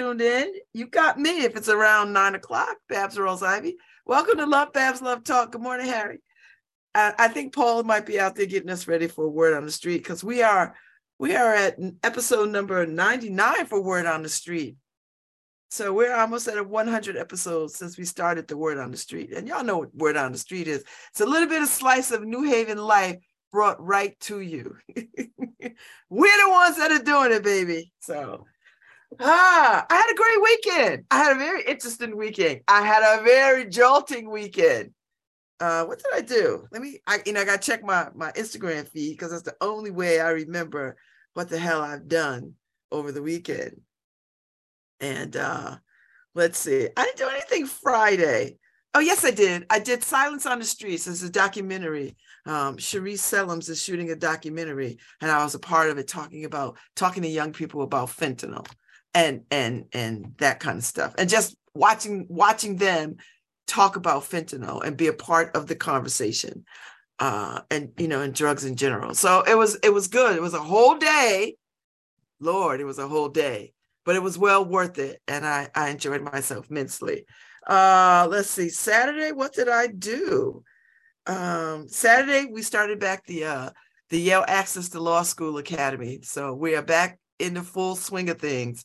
tuned in, you got me. If it's around nine o'clock, Babz Rawls-Ivy. Welcome to LoveBabz LoveTalk. Good morning, Harry. I, I think Paul might be out there getting us ready for Word on the Street because we are we are at episode number 99 for Word on the Street. So we're almost at a 100 episodes since we started the Word on the Street. And y'all know what Word on the Street is. It's a little bit of slice of New Haven life brought right to you. we're the ones that are doing it, baby. So ah, I had a great weekend. I had a very interesting weekend. I had a very jolting weekend. Uh, what did I do? Let me, I, you know, I got to check my, my Instagram feed because that's the only way I remember what the hell I've done over the weekend. And uh, let's see, I didn't do anything Friday. Oh, yes, I did. I did Silence on the Streets. It's a documentary. Um, Cherise Sellums is shooting a documentary, and I was a part of it, talking about talking to young people about fentanyl and and and that kind of stuff, and just watching watching them talk about fentanyl and be a part of the conversation, uh, and you know, and drugs in general. So it was it was good. It was a whole day. Lord, it was a whole day but it was well worth it and I, I enjoyed myself immensely. Uh, let's see, Saturday, what did I do? Um, Saturday, we started back the uh, the Yale Access to Law School Academy. So we are back in the full swing of things.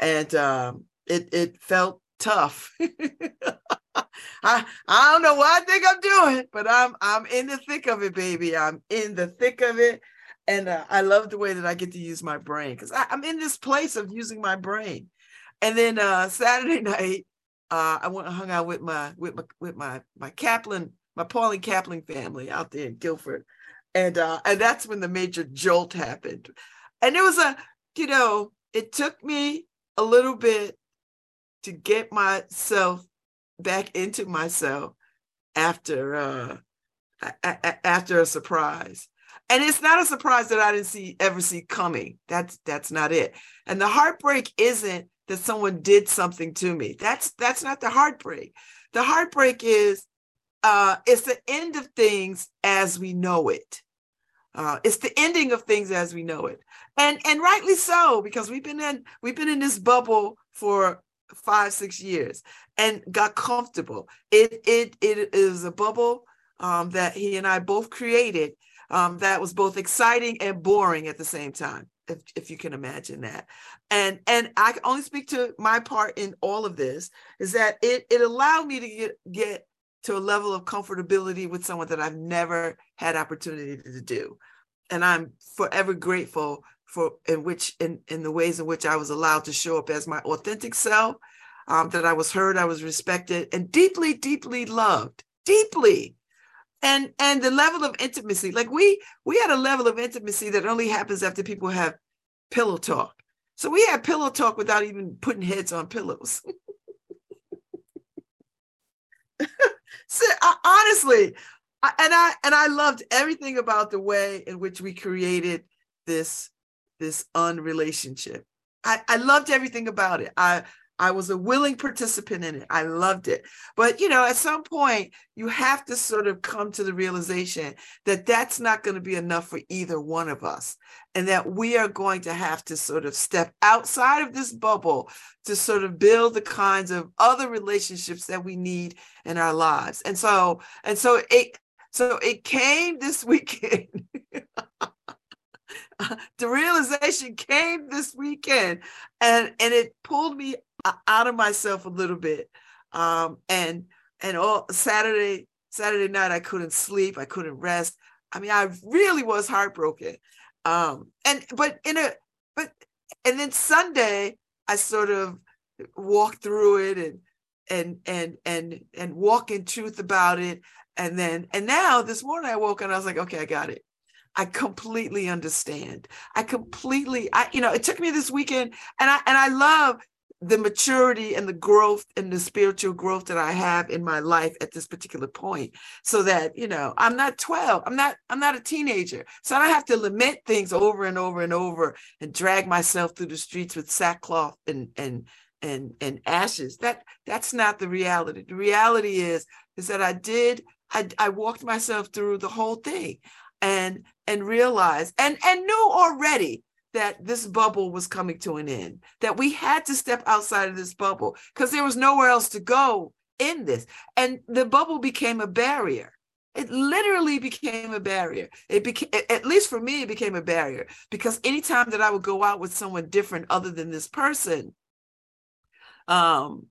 And um, it, it felt tough. I, I don't know what I think I'm doing, but I'm I'm in the thick of it, baby. I'm in the thick of it and uh, I love the way that I get to use my brain because I'm in this place of using my brain. And then uh, Saturday night, uh, I went and hung out with my with my with my my Kaplan, my Pauline Kaplan family out there in Guilford, and uh, and that's when the major jolt happened. And it was a, you know, it took me a little bit to get myself back into myself after uh after a surprise and it's not a surprise that I didn't see ever see coming. That's that's not it. And the heartbreak isn't that someone did something to me. That's that's not the heartbreak. The heartbreak is uh it's the end of things as we know it. Uh, it's the ending of things as we know it, and and rightly so because we've been in we've been in this bubble for five six years and got comfortable. It it it is a bubble um, that he and I both created um, that was both exciting and boring at the same time if, if you can imagine that and and i can only speak to my part in all of this is that it it allowed me to get get to a level of comfortability with someone that i've never had opportunity to do. And i'm forever grateful for in which in in the ways in which i was allowed to show up as my authentic self um, that i was heard i was respected and deeply deeply loved deeply. And and the level of intimacy like we we had a level of intimacy that only happens after people have pillow talk. So we had pillow talk without even putting heads on pillows honestly and i and i loved everything about the way in which we created this this unrelationship I, I loved everything about it. I I was a willing participant in it. I loved it. But, you know, at some point, you have to sort of come to the realization that that's not going to be enough for either one of us. And that we are going to have to sort of step outside of this bubble to sort of build the kinds of other relationships that we need in our lives. And so, and so it, so it came this weekend. the realization came this weekend and and it pulled me out of myself a little bit. Um, and and all Saturday Saturday night I couldn't sleep, I couldn't rest. I mean, I really was heartbroken. Um, and but in a but and then Sunday I sort of walked through it and and and and and walk in truth about it. And then and now this morning I woke up and I was like, okay, I got it. I completely understand. I completely, I, you know, it took me this weekend and I and I love the maturity and the growth and the spiritual growth that I have in my life at this particular point so that you know I'm not 12 I'm not I'm not a teenager. So I don't have to lament things over and over and over and drag myself through the streets with sackcloth and and and and ashes. That that's not the reality. The reality is is that I did I, I walked myself through the whole thing and and realized and and knew already that this bubble was coming to an end, that we had to step outside of this bubble because there was nowhere else to go in this. And the bubble became a barrier. It literally became a barrier. It became, at least for me, it became a barrier because anytime that I would go out with someone different other than this person, um,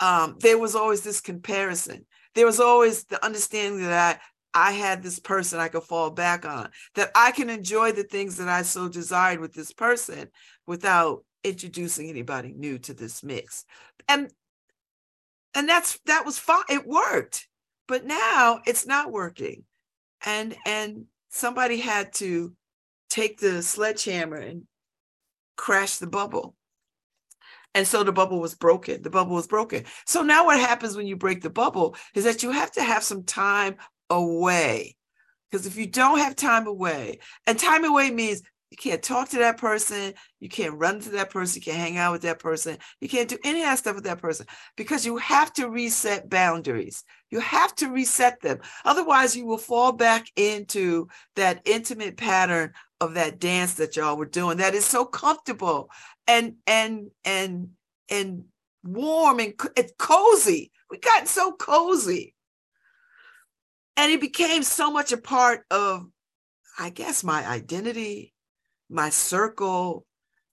um, there was always this comparison. There was always the understanding that I had this person I could fall back on, that I can enjoy the things that I so desired with this person without introducing anybody new to this mix. And and that's that was fine. It worked. But now it's not working. And and somebody had to take the sledgehammer and crash the bubble. And so the bubble was broken. The bubble was broken. So now what happens when you break the bubble is that you have to have some time away. Because if you don't have time away, and time away means you can't talk to that person, you can't run to that person, you can't hang out with that person, you can't do any of that stuff with that person because you have to reset boundaries. You have to reset them. Otherwise, you will fall back into that intimate pattern of that dance that y'all were doing that is so comfortable and and and and warm and it's cozy. We got so cozy and it became so much a part of i guess my identity my circle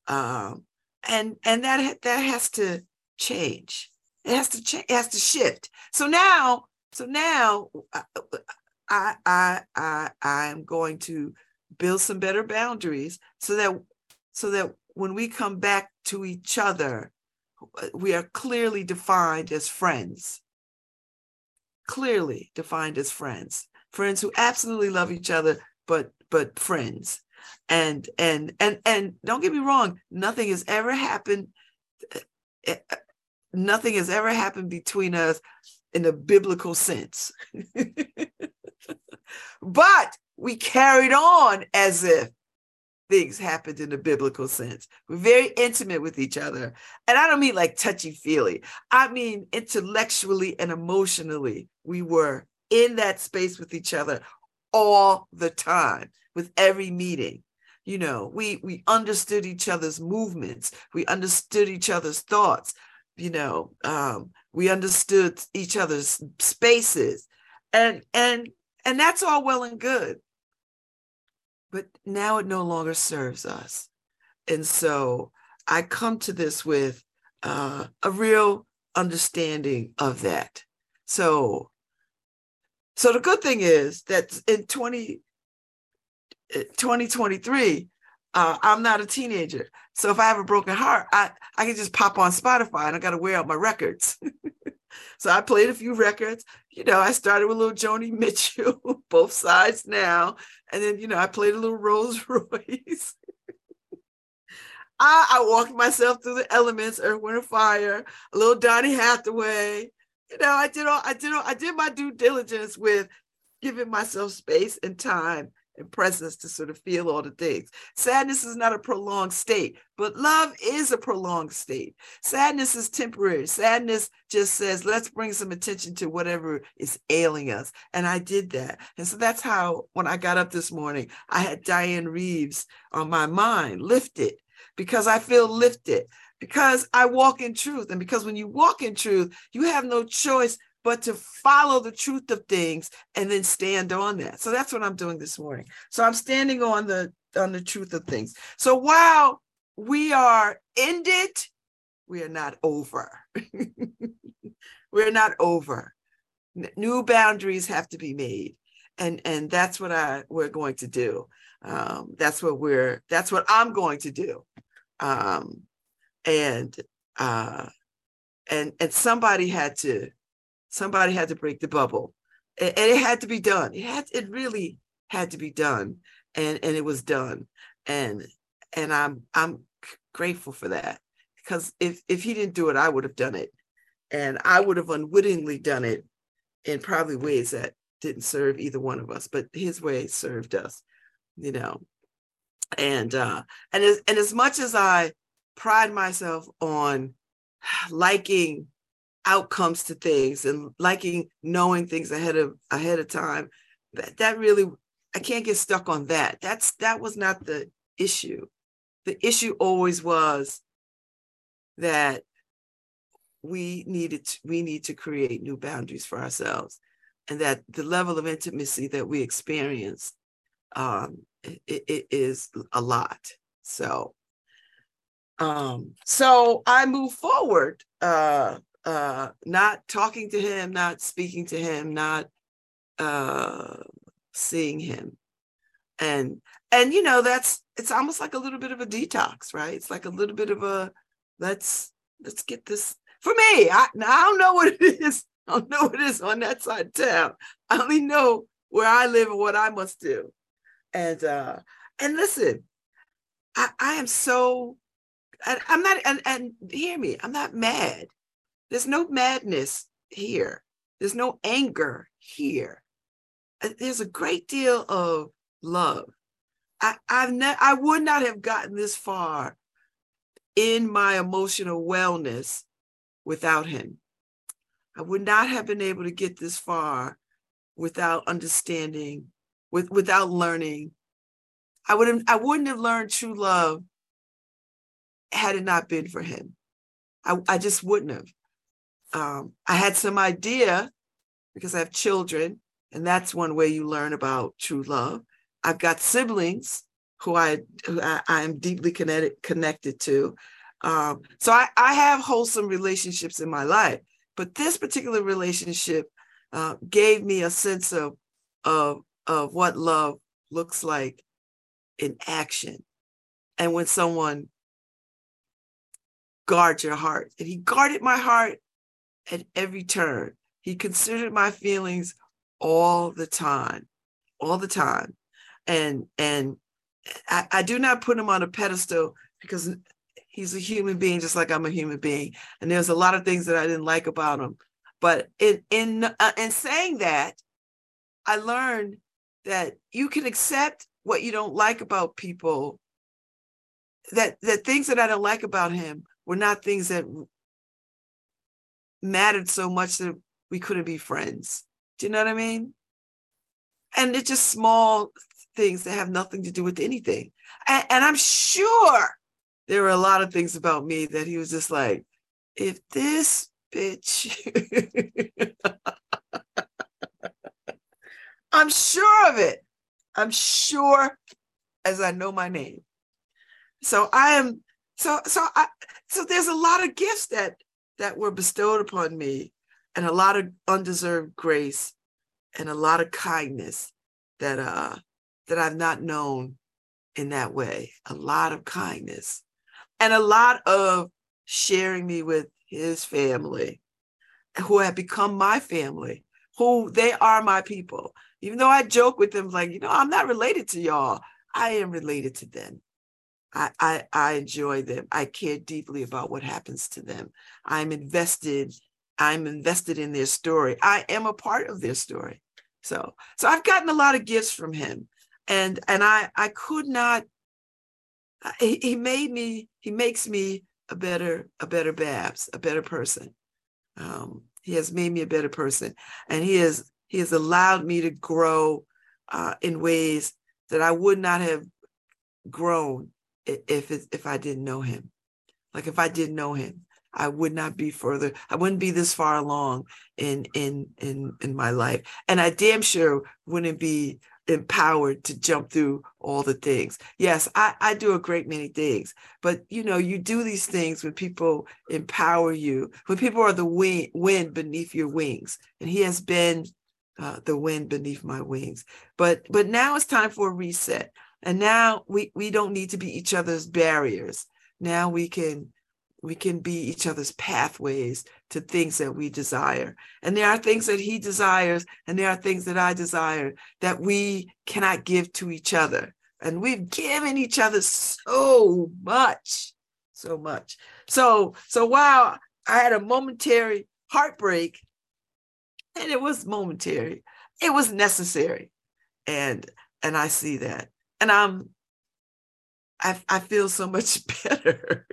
um, and and that that has to change. It has to change it has to shift. So now so now uh, i i i i'm going to build some better boundaries so that so that when we come back to each other we are clearly defined as friends clearly defined as friends friends who absolutely love each other but but friends. And and and and don't get me wrong nothing has ever happened eh, eh, nothing has ever happened between us in a biblical sense. But we carried on as if things happened in the biblical sense. We're very intimate with each other. And I don't mean like touchy feely, I mean intellectually and emotionally. We were in that space with each other all the time, with every meeting. You know, we we understood each other's movements, we understood each other's thoughts, you know, um, we understood each other's spaces. And and and that's all well and good but now it no longer serves us. And so I come to this with uh, a real understanding of that. So, so the good thing is that in 20, 2023, uh, I'm not a teenager. So if I have a broken heart, I, I can just pop on Spotify and I got to wear out my records. so I played a few records. You know, I started with little Joni Mitchell, both sides now. And then, you know, I played a little Rose Royce. I, I walked myself through the elements, Earth, Wind, and Fire, a little Donny Hathaway. You know, I did all I did all I did my due diligence with giving myself space and time and presence to sort of feel all the things. Sadness is not a prolonged state, but love is a prolonged state. Sadness is temporary. Sadness just says, let's bring some attention to whatever is ailing us. And I did that. And so that's how, when I got up this morning, I had Dianne Reeves on my mind, lifted, because I feel lifted because I walk in truth. And because when you walk in truth, you have no choice but to follow the truth of things and then stand on that. So that's what I'm doing this morning. So I'm standing on the on the truth of things. So while we are ended, we are not over. we're not over. New boundaries have to be made. And and that's what I we're going to do. Um, that's what we're that's what I'm going to do. Um, and uh and and somebody had to somebody had to break the bubble. And, and it had to be done. It had it really had to be done. And and it was done. And and i'm i'm grateful for that. Because if if he didn't do it i would have done it. And i would have unwittingly done it in probably ways that didn't serve either one of us but his way served us you know? And uh and as, and as much as i pride myself on liking outcomes to things and liking knowing things ahead of ahead of time that, that really i can't get stuck on that. That's that was not the issue. The issue always was that we needed to, we need to create new boundaries for ourselves and that the level of intimacy that we experience um, it, it is a lot. So um, so i move forward uh, uh, not talking to him not speaking to him not uh, seeing him. And and you know that's it's almost like a little bit of a detox right? It's like a little bit of a let's let's get this for me i, I don't know what it is. I don't know what it is on that side of town. I only know where i live and what i must do. And uh and listen i i am so I, i'm not and and hear me i'm not mad there's no madness here there's no anger here uh, there's a great deal of love. I, I've I would not have gotten this far in my emotional wellness without him. I would not have been able to get this far without understanding, with without learning. I wouldn't I wouldn't have learned true love had it not been for him. I, I just wouldn't have. Um, I had some idea because I have children, and that's one way you learn about true love. I've got siblings who I who I, I am deeply connected connected to. Um, so I, I have wholesome relationships in my life, but this particular relationship uh, gave me a sense of of of what love looks like in action, and when someone guards your heart, and he guarded my heart at every turn. He considered my feelings all the time, all the time and and I, I do not put him on a pedestal because he's a human being just like I'm a human being, and there's a lot of things that I didn't like about him. But in in uh, in saying that, I learned that you can accept what you don't like about people. That that things that I don't like about him were not things that mattered so much that we couldn't be friends. Do you know what I mean? And it's just small things that have nothing to do with anything. And, and I'm sure there were a lot of things about me that he was just like, if this bitch, I'm sure of it. I'm sure as I know my name. So I am so so I so there's a lot of gifts that that were bestowed upon me and a lot of undeserved grace and a lot of kindness that uh that I've not known in that way. A lot of kindness and a lot of sharing me with his family who have become my family, who they are my people. Even though I joke with them, like, you know, I'm not related to y'all, I am related to them. I, I, I enjoy them. I care deeply about what happens to them. I'm invested. I'm invested in their story. I am a part of their story. So, so I've gotten a lot of gifts from him and and I I could not. He, he made me. He makes me a better a better Babz, a better person. Um, he has made me a better person, and he has he has allowed me to grow uh, in ways that I would not have grown if if I didn't know him. Like if I didn't know him, I would not be further. I wouldn't be this far along in in in in my life, and I damn sure wouldn't be empowered to jump through all the things. Yes, I, I do a great many things, but you know, you do these things when people empower you, when people are the wind, wind beneath your wings. And he has been uh, the wind beneath my wings. But but now it's time for a reset. And now we we don't need to be each other's barriers. Now we can we can be each other's pathways to things that we desire. And there are things that he desires, and there are things that I desire that we cannot give to each other. And we've given each other so much, so much. So, so while I had a momentary heartbreak, and it was momentary, it was necessary. And and I see that. And I'm I, I feel so much better.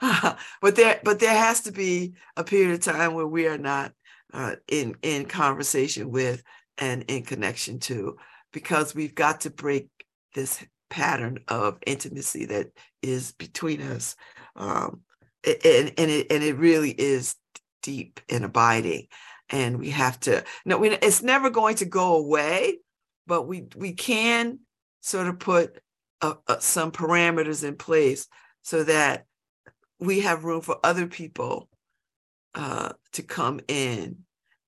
but there but there has to be a period of time where we are not uh, in in conversation with and in connection to because we've got to break this pattern of intimacy that is between us. Um, and, and it and it really is deep and abiding. And we have to no, it's never going to go away, but we we can sort of put some parameters in place so that we have room for other people uh, to come in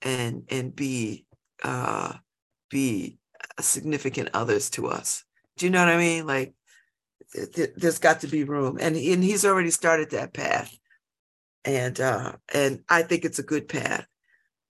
and and be uh, be significant others to us. Do you know what I mean? Like th- th- there's got to be room, and and he's already started that path, and uh, and I think it's a good path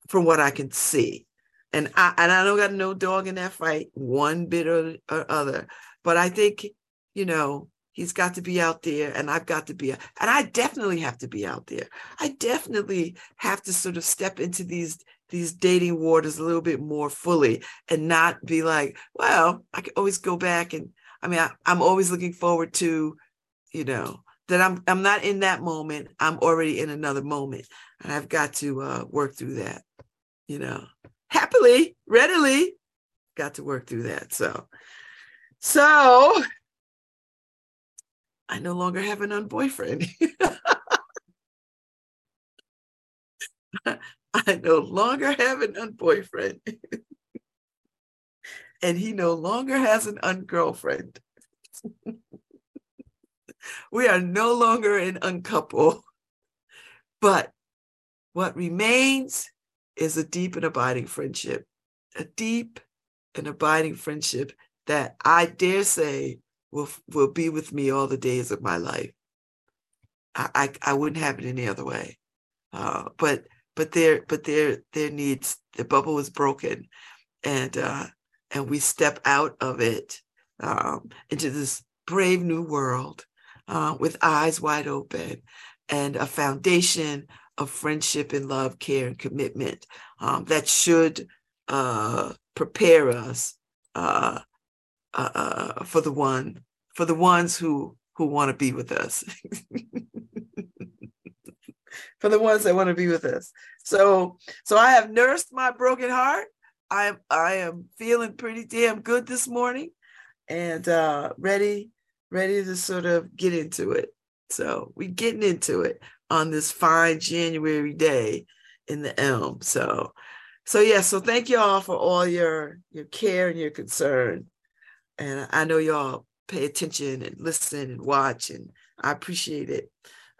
from what I can see. And I and I don't got no dog in that fight, one bit or, or other. But I think, you know, he's got to be out there and I've got to be, and I definitely have to be out there. I definitely have to sort of step into these these dating waters a little bit more fully and not be like, well, I can always go back and I mean, I, I'm always looking forward to, you know, that I'm I'm not in that moment. I'm already in another moment, and I've got to uh, work through that. You know, happily, readily, got to work through that. So, so I no longer have an unboyfriend. I no longer have an unboyfriend. and he no longer has an ungirlfriend. we are no longer an uncouple. But what remains is a deep and abiding friendship, a deep and abiding friendship that I dare say will, will be with me all the days of my life. I, I, I wouldn't have it any other way. Uh, but but there but there there needs the bubble was broken and uh, and we step out of it um, into this brave new world uh, with eyes wide open and a foundation of friendship and love, care and commitment um, that should uh, prepare us uh, uh, uh, for the one for the ones who who want to be with us. for the ones that want to be with us. So so I have nursed my broken heart. I am I am feeling pretty damn good this morning and uh ready ready to sort of get into it. So we getting into it on this fine January day in the Elm. So, so yeah. So thank y'all for all your your care and your concern, and I know y'all pay attention and listen and watch, and I appreciate it.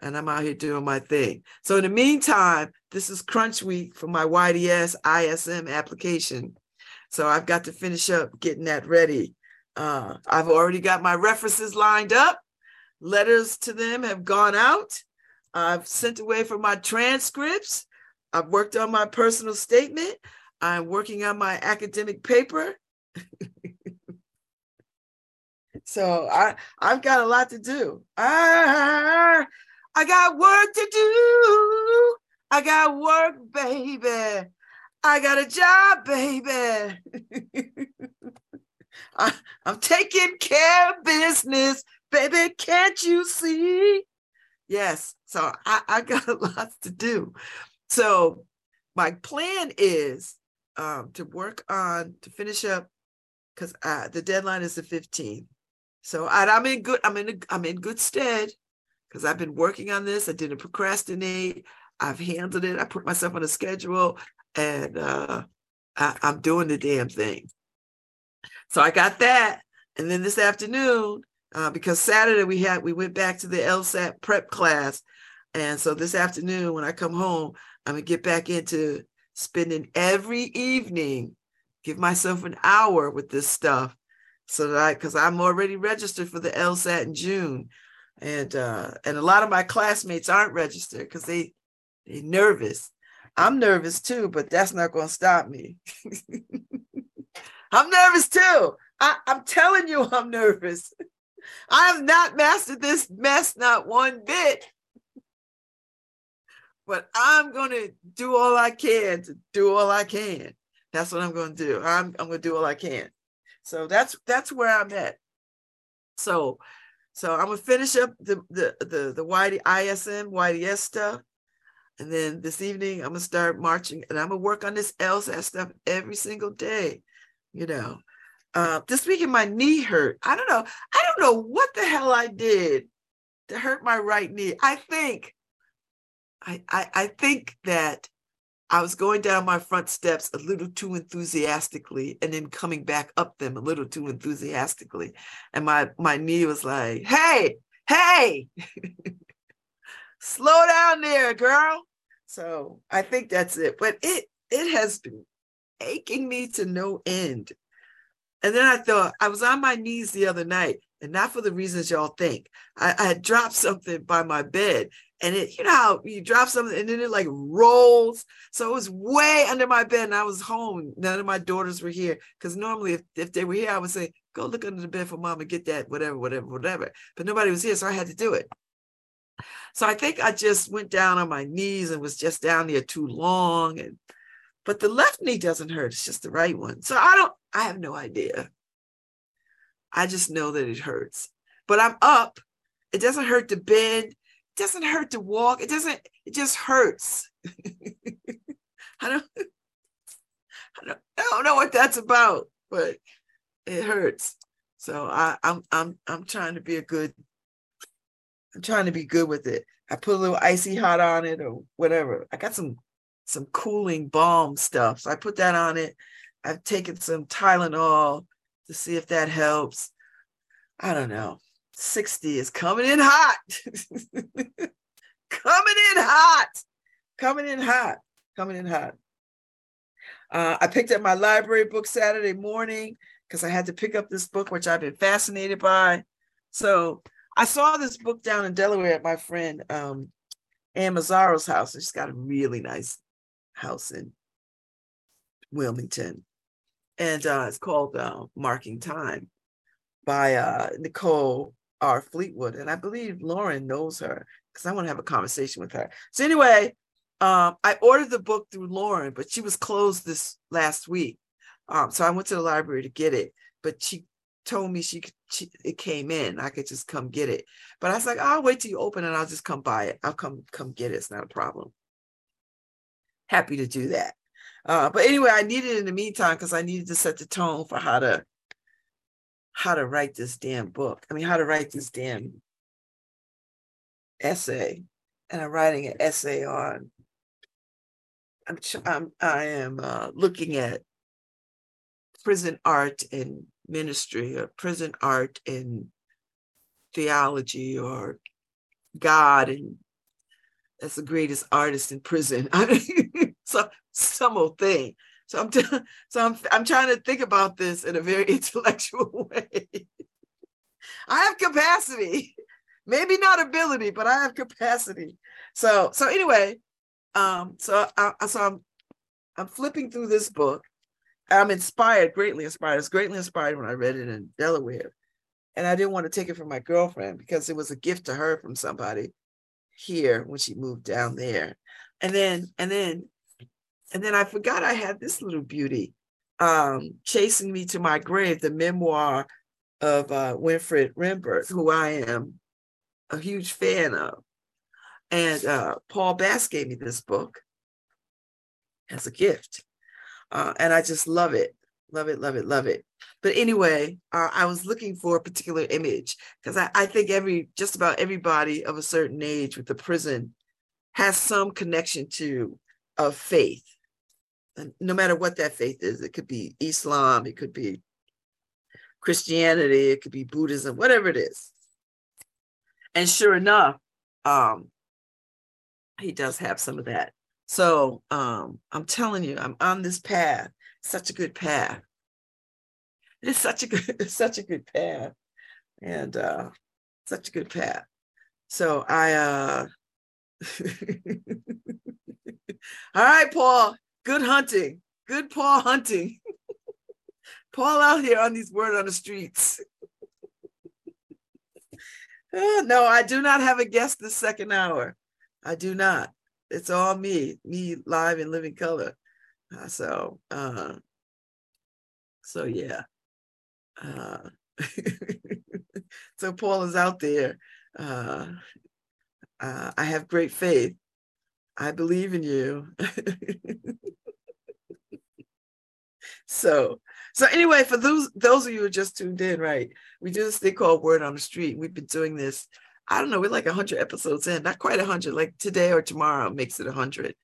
And I'm out here doing my thing. So in the meantime, this is crunch week for my YDS ISM application. So I've got to finish up getting that ready. Uh, I've already got my references lined up. Letters to them have gone out. I've sent away for my transcripts. I've worked on my personal statement. I'm working on my academic paper. so I I've got a lot to do. I, I got work to do. I got work, baby. I got a job, baby. I, I'm taking care of business, baby. Can't you see? Yes. So I, I got lots to do. So my plan is um, to work on to finish up because uh, the deadline is the 15th. So I, I'm in good. I'm in. A, I'm in good stead because I've been working on this. I didn't procrastinate. I've handled it. I put myself on a schedule, and uh, I, I'm doing the damn thing. So I got that, and then this afternoon uh, because Saturday we had we went back to the LSAT prep class, and so this afternoon when I come home, I'm gonna get back into spending every evening, give myself an hour with this stuff, so that I because I'm already registered for the LSAT in June, and uh, and a lot of my classmates aren't registered because they they nervous. I'm nervous too, but that's not gonna stop me. I'm nervous too. I, I'm telling you, I'm nervous. I have not mastered this mess, not one bit. But I'm going to do all I can to do all I can. That's what I'm going to do. I'm, I'm going to do all I can. So that's that's where I'm at. So so I'm gonna finish up the the the the YD, ISM YDS stuff, and then this evening I'm gonna start marching, and I'm gonna work on this LSAT stuff every single day. You know, uh, this weekend my knee hurt. I don't know. I don't know what the hell I did to hurt my right knee. I think, I, I, I think that I was going down my front steps a little too enthusiastically and then coming back up them a little too enthusiastically. And my, my knee was like, hey, hey, slow down there, girl. So I think that's it. But it it has been aching me to no end. And then I thought I was on my knees the other night, and not for the reasons y'all think. I, I had dropped something by my bed, and it, you know how you drop something and then it like rolls. So it was way under my bed, and I was home. None of my daughters were here because normally, if, if they were here, I would say, "Go look under the bed for mom and get that, whatever, whatever, whatever." But nobody was here, so I had to do it. So I think I just went down on my knees and was just down there too long, and but the left knee doesn't hurt. It's just the right one. So I don't, I have no idea. I just know that it hurts. But I'm up. It doesn't hurt to bend. It doesn't hurt to walk. It doesn't, it just hurts. I don't, I don't, I don't know what that's about, but it hurts. So I, I'm I'm I'm trying to be a good, I'm trying to be good with it. I put a little icy hot on it or whatever. I got some some cooling balm stuff. So I put that on it. I've taken some Tylenol to see if that helps. I don't know. 60 is coming in hot. coming in hot. Coming in hot. Coming in hot. Uh, I picked up my library book Saturday morning because I had to pick up this book, which I've been fascinated by. So I saw this book down in Delaware at my friend um, Ann Mazzaro's house. She's got a really nice house in Wilmington. And uh, it's called uh, Marking Time by uh, Nicole R. Fleetwood. And I believe Lauren knows her because I want to have a conversation with her. So, anyway, um, I ordered the book through Lauren, but she was closed this last week. Um, so I went to the library to get it, but she told me she, she it came in. I could just come get it. But I was like, I'll wait till you open and I'll just come buy it. I'll come come get it. It's not a problem happy to do that. Uh, but anyway, I needed in the meantime because I needed to set the tone for how to how to write this damn book. I mean, how to write this damn essay. And I'm writing an essay on. I'm I'm I am uh, looking at prison art and ministry, or prison art and theology, or God and as the greatest artist in prison. so some old thing. So I'm t- so I'm I'm trying to think about this in a very intellectual way. I have capacity, maybe not ability, but I have capacity. So so anyway, um, so I, so I'm I'm flipping through this book. I'm inspired, greatly inspired. I was greatly inspired when I read it in Delaware, and I didn't want to take it from my girlfriend because it was a gift to her from somebody here when she moved down there. And then, and then, and then I forgot I had this little beauty um, chasing me to my grave, the memoir of uh, Winfred Rembert, who I am a huge fan of. And uh, Paul Bass gave me this book as a gift. Uh, and I just love it, love it, love it, love it. But anyway, uh, I was looking for a particular image because I, I think every just about everybody of a certain age with the prison has some connection to a faith. And no matter what that faith is, it could be Islam, it could be Christianity, it could be Buddhism, whatever it is. And sure enough, um, he does have some of that. So um, I'm telling you, I'm on this path, such a good path it's such a good it's such a good path. And uh such a good path. So i uh all right paul. Good hunting. Good paul hunting. Paul out here on these word on the streets. No i do not have a guest this second hour. I do not. It's all me me live in living color. Uh, so uh so yeah uh, so Paul is out there. Uh, uh, I have great faith. I believe in you. so, So anyway, for those those of you who just tuned in, right? We do this thing called Word on the Street. We've been doing this. I don't know. We're like hundred episodes in, not quite hundred. Like today or tomorrow makes it hundred.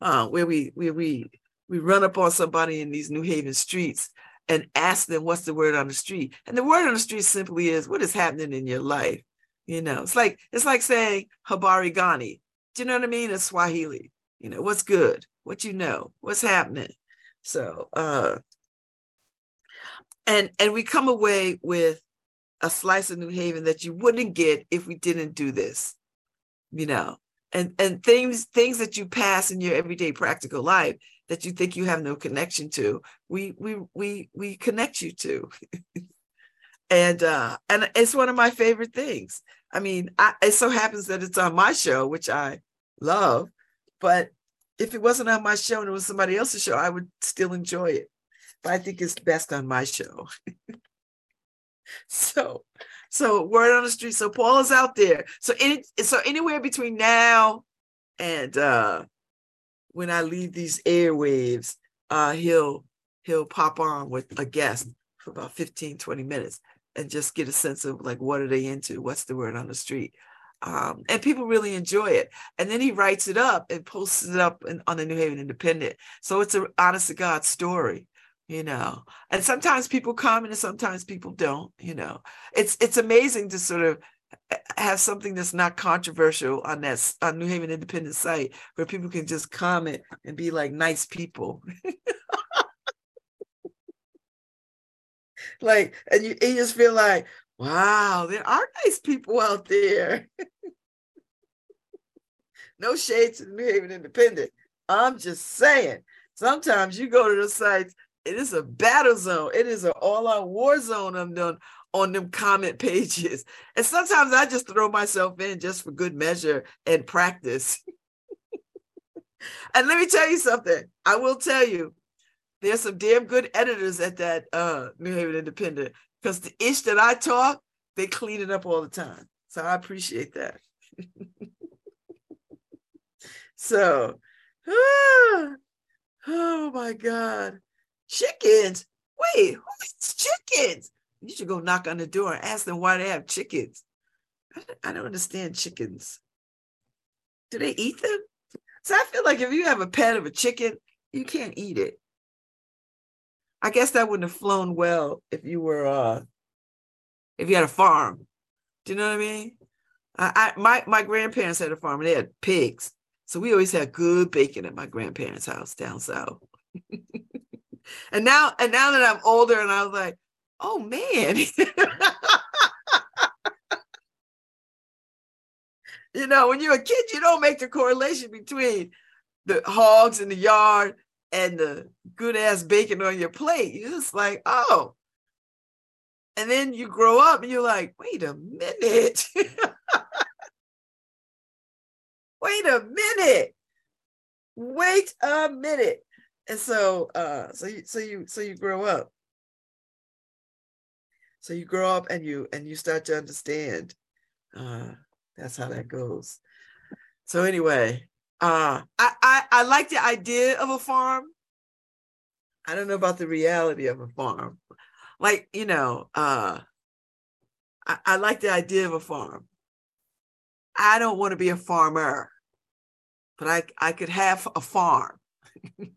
Uh, where we where we we run up on somebody in these New Haven streets and ask them what's the word on the street. And the word on the street simply is what is happening in your life. You know, it's like it's like saying habari gani. Do you know what I mean? In Swahili. You know, what's good, what you know, what's happening. So uh and and we come away with a slice of New Haven that you wouldn't get if we didn't do this, you know, and and things things that you pass in your everyday practical life that you think you have no connection to, we we we we connect you to, and uh, and it's one of my favorite things. I mean, I, it so happens that it's on my show, which I love, but if it wasn't on my show and it was somebody else's show, I would still enjoy it. But I think it's best on my show. so, so word on the street. So Paul is out there. So any, so anywhere between now and uh when I leave these airwaves, uh he'll he'll pop on with a guest for about 15, 20 minutes and just get a sense of like what are they into? What's the word on the street? Um, and people really enjoy it. And then he writes it up and posts it up in, on the New Haven Independent. So it's an honest to God story, you know. And sometimes people comment and sometimes people don't, you know. It's it's amazing to sort of have something that's not controversial on that on New Haven Independent site where people can just comment and be like nice people. like, and you, you just feel like, wow, there are nice people out there. no shade to the New Haven Independent. I'm just saying, sometimes you go to the sites, it is a battle zone. It is an all-out war zone on them, on them comment pages. And sometimes I just throw myself in just for good measure and practice. and let me tell you something. I will tell you, there's some damn good editors at that uh, New Haven Independent because the ish that I talk, they clean it up all the time. So I appreciate that. so, ah, oh my God. Chickens. Wait, who eats chickens? You should go knock on the door and ask them why they have chickens. I don't understand chickens. Do they eat them? So I feel like if you have a pet of a chicken, you can't eat it. I guess that wouldn't have flown well if you were uh if you had a farm. Do you know what I mean? I, I my my grandparents had a farm and they had pigs. So we always had good bacon at my grandparents' house down south. and now and now that I'm older and I was like, oh man. you know, when you're a kid, you don't make the correlation between the hogs in the yard and the good ass bacon on your plate. You're just like, oh. And then you grow up and you're like, wait a minute. wait a minute. Wait a minute. And so uh so you so you so you grow up. So you grow up and you and you start to understand. Uh that's how that goes. So anyway, uh, I, I I like the idea of a farm. I don't know about the reality of a farm. Like, you know, uh, I, I like the idea of a farm. I don't want to be a farmer, but I, I could have a farm. and,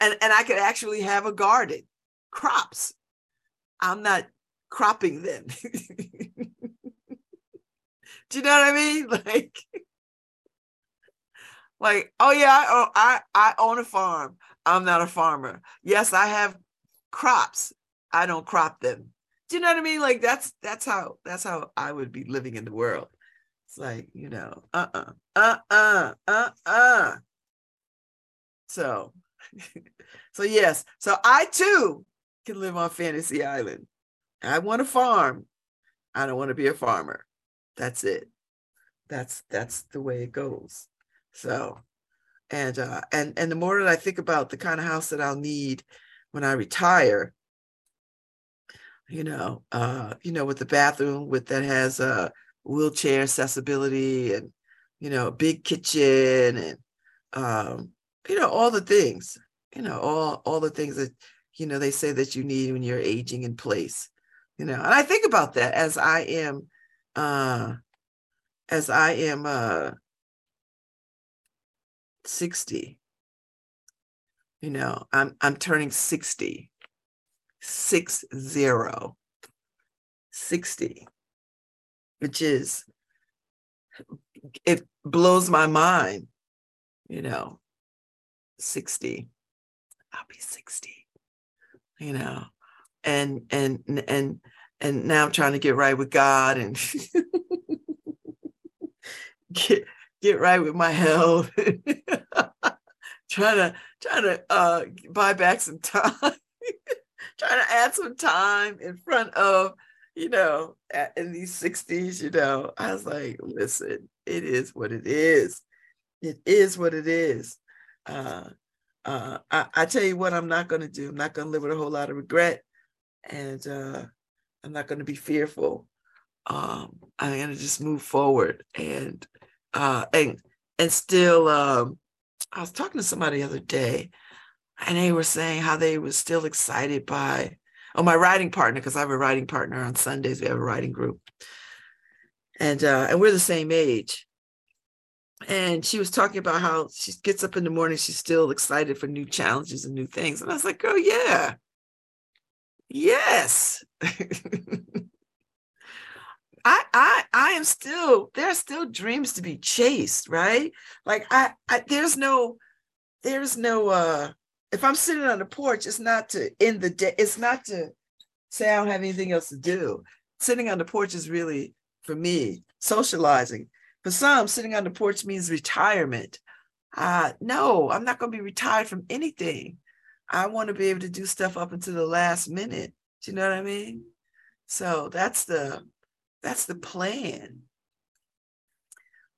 and I could actually have a garden, crops. I'm not cropping them. Do you know what I mean? Like, like, oh yeah, I, I I own a farm. I'm not a farmer. Yes, I have crops. I don't crop them. Do you know what I mean? Like that's that's how that's how I would be living in the world. It's like, you know, uh-uh, uh-uh, uh-uh. So, so yes, so I too can live on Fantasy Island. I want a farm. I don't want to be a farmer. That's it. That's that's the way it goes. So, and uh, and and the more that I think about the kind of house that I'll need when I retire, you know, uh, you know, with the bathroom with that has a uh, wheelchair accessibility and you know, big kitchen and um, you know, all the things. you know, all all the things that you know they say that you need when you're aging in place. You know, and I think about that as I am uh as I am uh 60. You know, I'm I'm turning 60. Six zero. 60, which is it blows my mind, you know, 60. I'll be 60, you know, and and and and now I'm trying to get right with God and get get right with my health. trying to trying to uh buy back some time. trying to add some time in front of you know, in these 60s, you know, I was like, listen, it is what it is. It is what it is. Uh, uh, I, I tell you what, I'm not going to do. I'm not going to live with a whole lot of regret. And uh, I'm not going to be fearful. Um, I'm going to just move forward and, uh, and, and still, um, I was talking to somebody the other day and they were saying how they were still excited by oh my writing partner because I have a writing partner on Sundays. We have a writing group, and uh, and we're the same age. And she was talking about how she gets up in the morning, she's still excited for new challenges and new things. And I was like, oh yeah, yes. I I I am still there are still dreams to be chased, right? Like I, I there's no there's no uh if I'm sitting on the porch, it's not to end the day, it's not to say I don't have anything else to do. Sitting on the porch is really, for me, socializing. For some, sitting on the porch means retirement. Uh, no, I'm not going to be retired from anything. I want to be able to do stuff up until the last minute. Do you know what I mean? So that's the that's the plan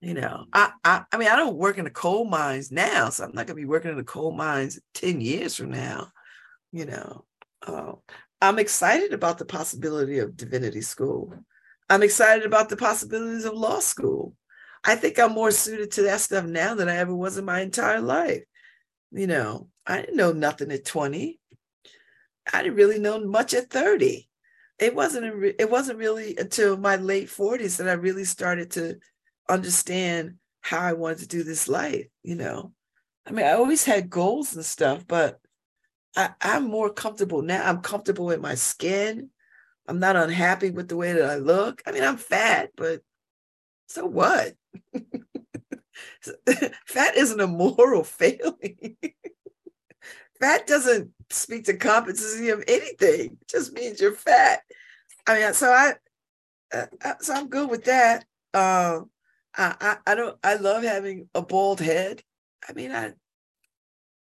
you know I, I i mean i don't work in the coal mines now so i'm not going to be working in the coal mines 10 years from now you know uh, i'm excited about the possibility of divinity school i'm excited about the possibilities of law school i think i'm more suited to that stuff now than i ever was in my entire life you know i didn't know nothing at 20 i didn't really know much at 30 it wasn't it wasn't really until my late 40s that i really started to understand how I wanted to do this life, you know. I mean, I always had goals and stuff, but I, I'm more comfortable now. I'm comfortable in my skin. I'm not unhappy with the way that I look. I mean, I'm fat, but so what? fat isn't a moral failing. fat doesn't speak to competency of anything. It just means you're fat. I mean, so I, uh, uh so I'm good with that. Um, I, I, I don't I love having a bald head. I mean, I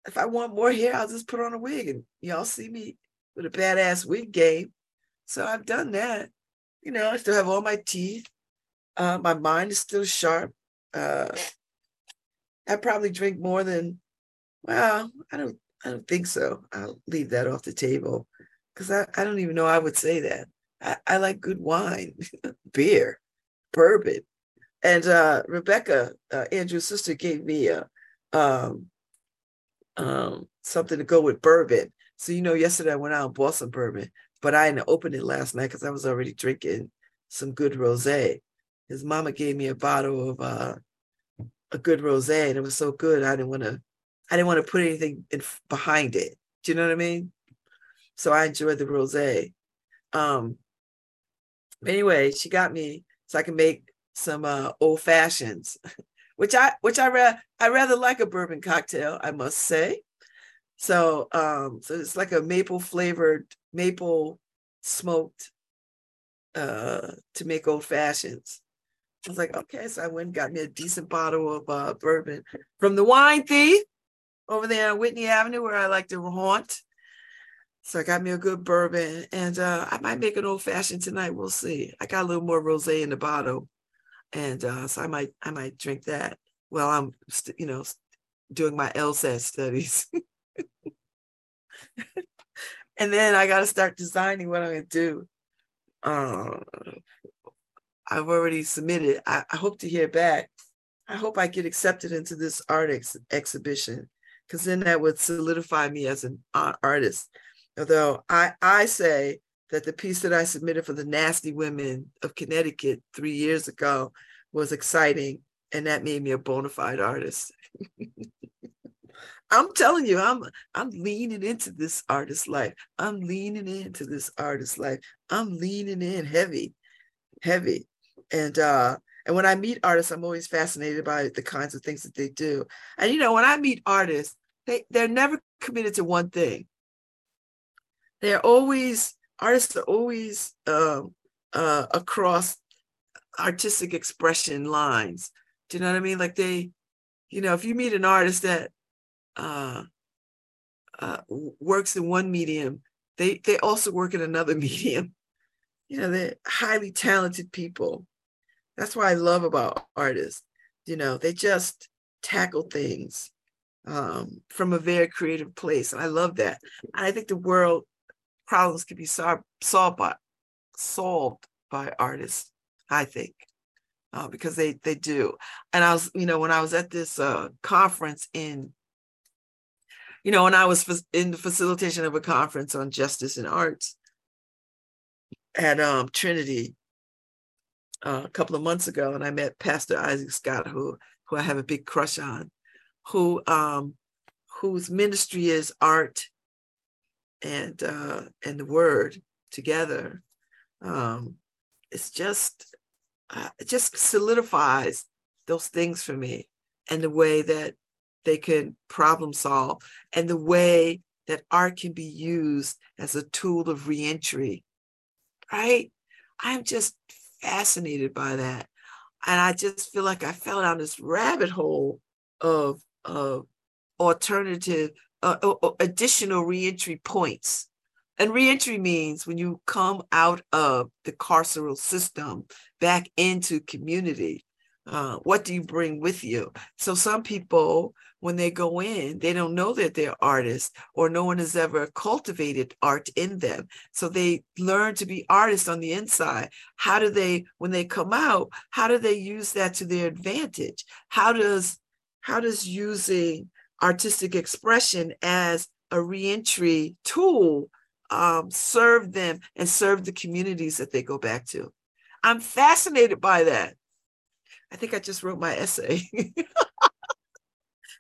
if I want more hair, I'll just put on a wig and y'all see me with a badass wig game. So I've done that. You know, I still have all my teeth. Uh, my mind is still sharp. Uh, I probably drink more than, well, I don't, I don't think so. I'll leave that off the table because I, I don't even know I would say that. I, I like good wine, beer, bourbon, and uh, Rebecca, uh, Andrew's sister, gave me a um, um, something to go with bourbon. So you know, yesterday I went out and bought some bourbon, but I didn't open it last night because I was already drinking some good rosé. His mama gave me a bottle of uh, a good rosé, and it was so good. I didn't want to, I didn't want to put anything in, behind it. Do you know what I mean? So I enjoyed the rosé. Um, anyway, she got me so I can make some uh, old fashions, which I which I ra- I rather like a bourbon cocktail, I must say. So um, so it's like a maple flavored maple smoked uh, to make old fashions. I was like, okay, so I went and got me a decent bottle of uh, bourbon from the wine thief over there on Whitney Avenue, where I like to haunt. So I got me a good bourbon, and uh, I might make an old fashioned tonight. We'll see. I got a little more rosé in the bottle, and uh, so I might I might drink that while I'm st- you know doing my LSAT studies. and then I got to start designing what I'm going to do. Uh, I've already submitted. I, I, hope to hear back. I hope I get accepted into this art ex- exhibition because then that would solidify me as an artist. Although I, I say that the piece that I submitted for the Nasty Women of Connecticut three years ago was exciting, and that made me a bona fide artist. I'm telling you, I'm I'm leaning into this artist life. I'm leaning into this artist life. I'm leaning in heavy, heavy. And uh and when I meet artists, I'm always fascinated by the kinds of things that they do. And you know, when I meet artists, they, they're never committed to one thing. They're always, artists are always um, uh, across artistic expression lines. Do you know what I mean? Like they, you know, if you meet an artist that uh, uh, works in one medium, they they also work in another medium. You know, they're highly talented people. That's what I love about artists. You know, they just tackle things um, from a very creative place. And I love that. And I think the world problems can be solved, by solved by artists, I think. Uh, because they they do. And I was, you know, when I was at this uh, conference in, you know, when I was in the facilitation of a conference on justice and arts at um, Trinity, uh, a couple of months ago, and I met Pastor Isaac Scott, who who I have a big crush on, who um, whose ministry is art and uh, and the word together. Um, it's just uh, it just solidifies those things for me, and the way that they can problem solve, and the way that art can be used as a tool of reentry. Right? I'm just fascinated by that. And I just feel like I fell down this rabbit hole of, of alternative, uh, uh, uh, additional reentry points. And reentry means when you come out of the carceral system back into community, uh, what do you bring with you? So some people, when they go in, they don't know that they're artists or no one has ever cultivated art in them. So they learn to be artists on the inside. How do they, when they come out, how do they use that to their advantage? How does, how does using artistic expression as a reentry tool um, serve them and serve the communities that they go back to? I'm fascinated by that. I think I just wrote my essay.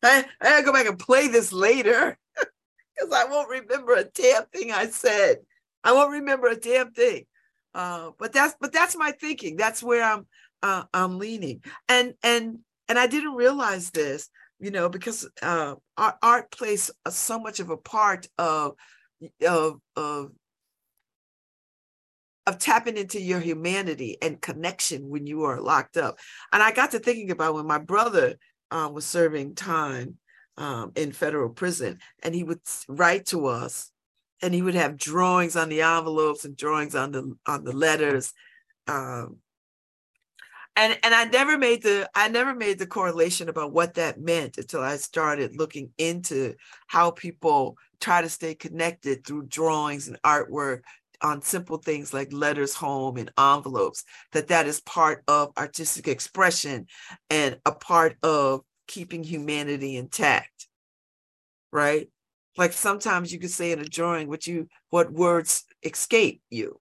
I, I gotta go back and play this later because I won't remember a damn thing I said. I won't remember a damn thing. Uh, but that's but that's my thinking. That's where I'm uh, I'm leaning. And and and I didn't realize this, you know, because uh, art, art plays so much of a part of of of of tapping into your humanity and connection when you are locked up. And I got to thinking about when my brother uh, was serving time um, in federal prison, and he would write to us, and he would have drawings on the envelopes and drawings on the on the letters. Um, and and I never made the I never made the correlation about what that meant until I started looking into how people try to stay connected through drawings and artwork on simple things like letters home and envelopes that that is part of artistic expression and a part of keeping humanity intact right? Like sometimes you could say in a drawing what you what words escape you.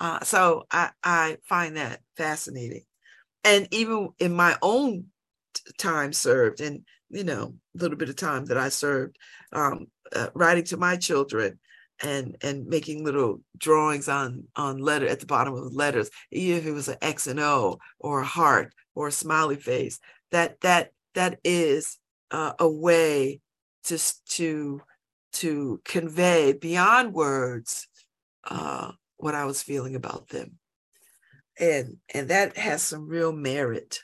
Uh, so i i find that fascinating. And even in my own time served and you know a little bit of time that i served um, uh, writing to my children and and making little drawings on on letter at the bottom of letters even if it was an x and o or a heart or a smiley face that that that is uh, a way to to to convey beyond words uh, what i was feeling about them. And and that has some real merit.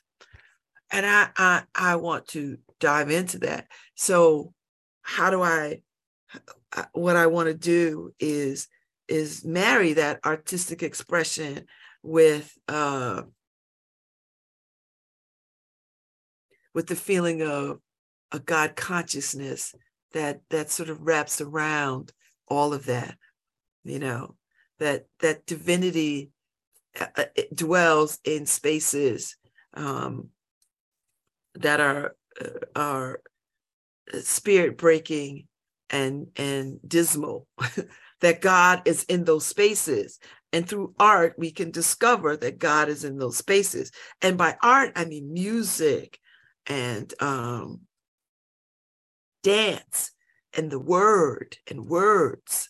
And i i i want to dive into that. So how do i what I want to do is is marry that artistic expression with uh, with the feeling of a God consciousness that that sort of wraps around all of that, you know, that that divinity uh, uh dwells in spaces um, that are uh, are spirit breaking and and dismal that god is in those spaces. And through art we can discover that god is in those spaces. And by art i mean music and um dance and the word and words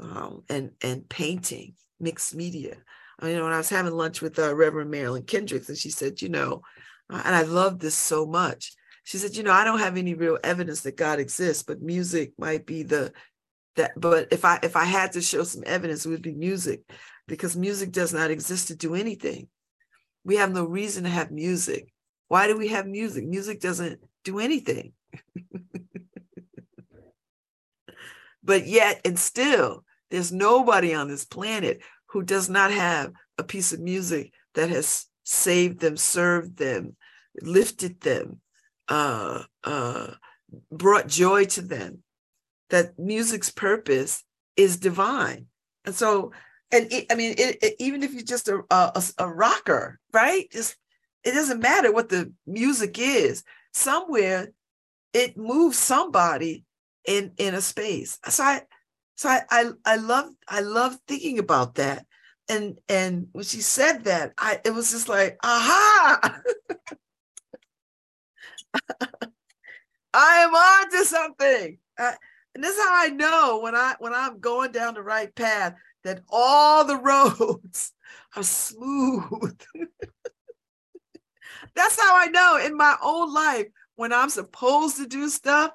um, and and painting mixed media. I mean, when I was having lunch with uh, Reverend Marilyn Kendricks, and she said, you know, and I love this so much. She said, you know, I don't have any real evidence that God exists, but music might be the that. But if I if I had to show some evidence, it would be music, because music does not exist to do anything. We have no reason to have music. Why do we have music? Music doesn't do anything. but yet and still, there's nobody on this planet who does not have a piece of music that has saved them, served them, lifted them, uh, uh, brought joy to them. That music's purpose is divine. And so, and it, I mean, it, it, even if you're just a, a, a rocker, right? Just, it doesn't matter what the music is. Somewhere it moves somebody in in a space. So I so I, I I love I love thinking about that. And and when she said that, I it was just like, aha. I am on to something. Uh, and this is how I know when I when I'm going down the right path that all the roads are smooth. That's how I know in my own life when I'm supposed to do stuff,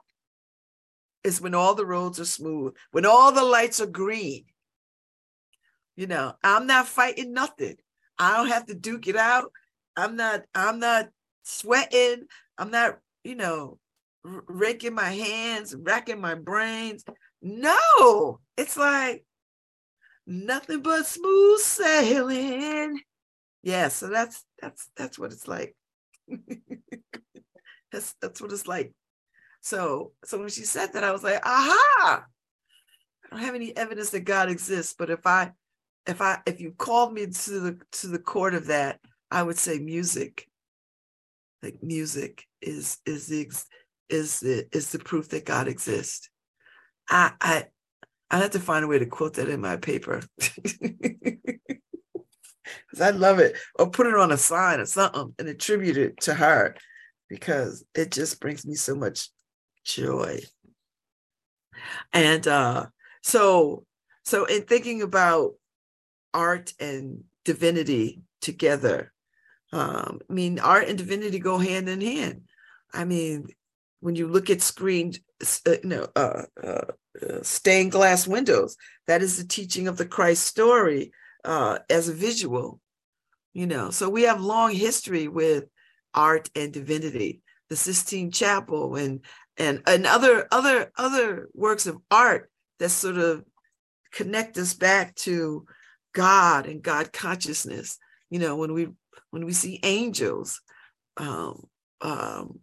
is when all the roads are smooth, when all the lights are green. You know, I'm not fighting nothing. I don't have to duke it out. I'm not, I'm not sweating. I'm not, you know, raking my hands, racking my brains. No, it's like nothing but smooth sailing. Yeah, so that's that's that's what it's like. that's that's what it's like so, so when she said that, I was like, aha! I don't have any evidence that God exists, but if I, if I, if you called me to the to the court of that, I would say music. Like music is is the is the is the proof that God exists. I I I have to find a way to quote that in my paper. Because I love it. Or put it on a sign or something and attribute it to her because it just brings me so much joy. And uh, so, so in thinking about art and divinity together, um, I mean, art and divinity go hand in hand. I mean, when you look at screen, uh, you know, uh, uh, uh, stained glass windows, that is the teaching of the Christ story uh, as a visual. You know, so we have long history with art and divinity. The Sistine Chapel and and and other other other works of art that sort of connect us back to God and God consciousness. You know, when we when we see angels, um, um,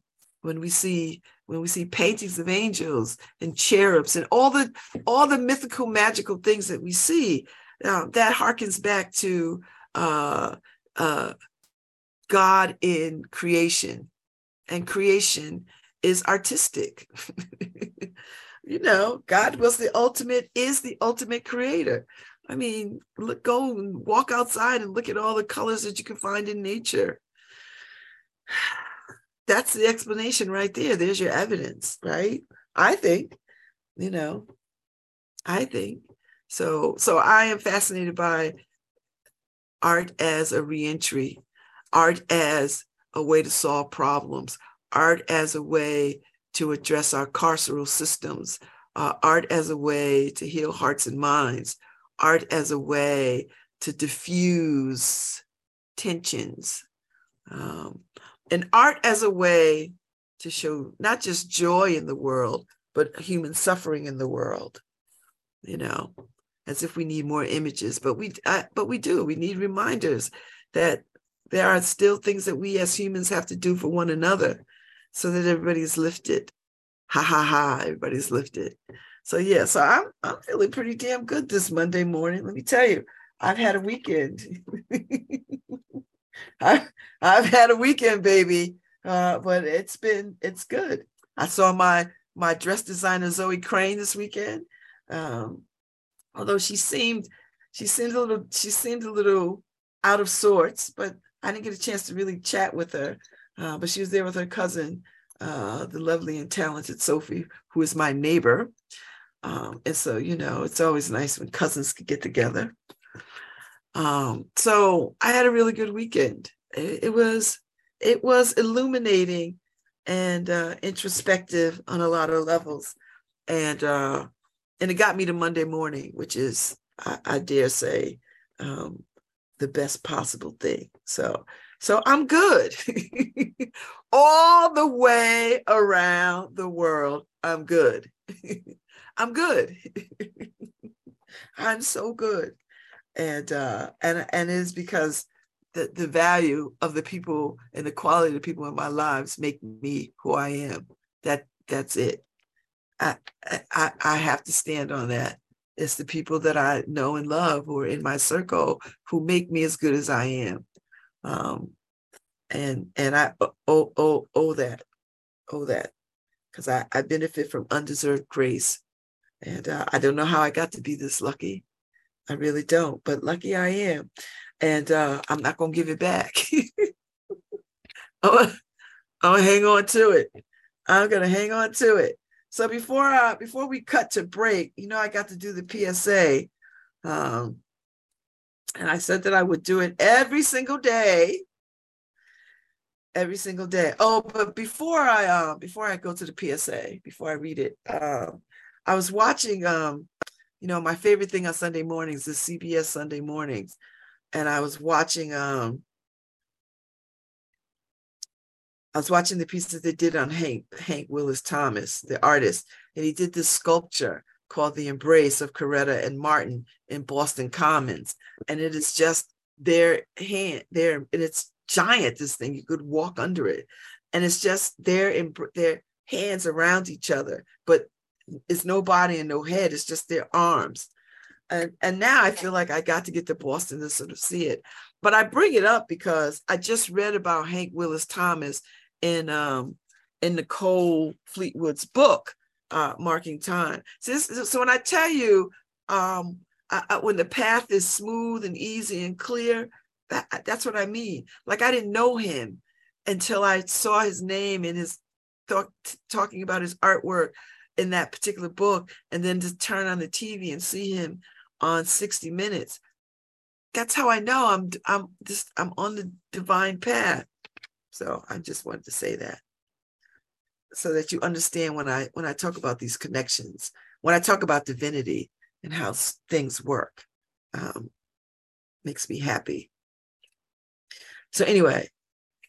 when we see when we see paintings of angels and cherubs and all the all the mythical magical things that we see, uh, that harkens back to uh, uh, God in creation, and creation is artistic. you know, God was the ultimate, is the ultimate creator. I mean, look, go and walk outside and look at all the colors that you can find in nature. That's the explanation right there. There's your evidence, right? I think, you know, I think. So so I am fascinated by art as a reentry, art as a way to solve problems, art as a way to address our carceral systems, uh, art as a way to heal hearts and minds, art as a way to diffuse tensions, um, and art as a way to show not just joy in the world, but human suffering in the world. You know, as if we need more images, but we, I, but we do. We need reminders that there are still things that we as humans have to do for one another so that everybody's lifted. Ha ha ha, everybody's lifted. So yeah, so I'm I'm feeling pretty damn good this Monday morning. Let me tell you, I've had a weekend. I, I've had a weekend, baby. Uh, but it's been it's good. I saw my my dress designer Zoe Crane this weekend. Um, although she seemed she seemed a little she seemed a little out of sorts, but I didn't get a chance to really chat with her. Uh, but she was there with her cousin, uh, the lovely and talented Sophie, who is my neighbor. Um, and so, you know, it's always nice when cousins can get together. Um, so I had a really good weekend. It, it was it was illuminating and uh, introspective on a lot of levels, and uh, and it got me to Monday morning, which is I, I dare say um, the best possible thing. So so I'm good. All the way around the world, I'm good. I'm good. I'm so good. And uh and and it is because the, the value of the people and the quality of the people in my lives make me who I am. That that's it. I I I have to stand on that. It's the people that I know and love who are in my circle who make me as good as I am. Um, and and I owe, owe, owe that, owe that, because I, I benefit from undeserved grace. And uh, I don't know how I got to be this lucky. I really don't, but lucky I am. And uh, I'm not going to give it back. I'm going to hang on to it. I'm going to hang on to it. So before uh, before we cut to break, you know, I got to do the PSA. Um, and I said that I would do it every single day. Every single day. Oh, but before I uh, before I go to the PSA, before I read it, um, I was watching um, you know, my favorite thing on Sunday mornings is CBS Sunday mornings. And I was watching um I was watching the piece that they did on Hank, Hank Willis Thomas, the artist, and he did this sculpture called The Embrace of Coretta and Martin in Boston Commons. And it is just their hand, there, and it's giant, this thing. You could walk under it. And it's just their, their hands around each other, but it's no body and no head, it's just their arms. And, and now I feel like I got to get to Boston to sort of see it. But I bring it up because I just read about Hank Willis Thomas in um, in Nicole Fleetwood's book, uh, Marking Time. So, this, so when I tell you um, I, I, when the path is smooth and easy and clear, that, that's what I mean. Like I didn't know him until I saw his name and his talk, talking about his artwork in that particular book, and then to turn on the TV and see him on 60 Minutes. That's how I know I'm I'm just I'm on the divine path. So I just wanted to say that so that you understand when I when I talk about these connections, when I talk about divinity and how things work, um, makes me happy. So anyway,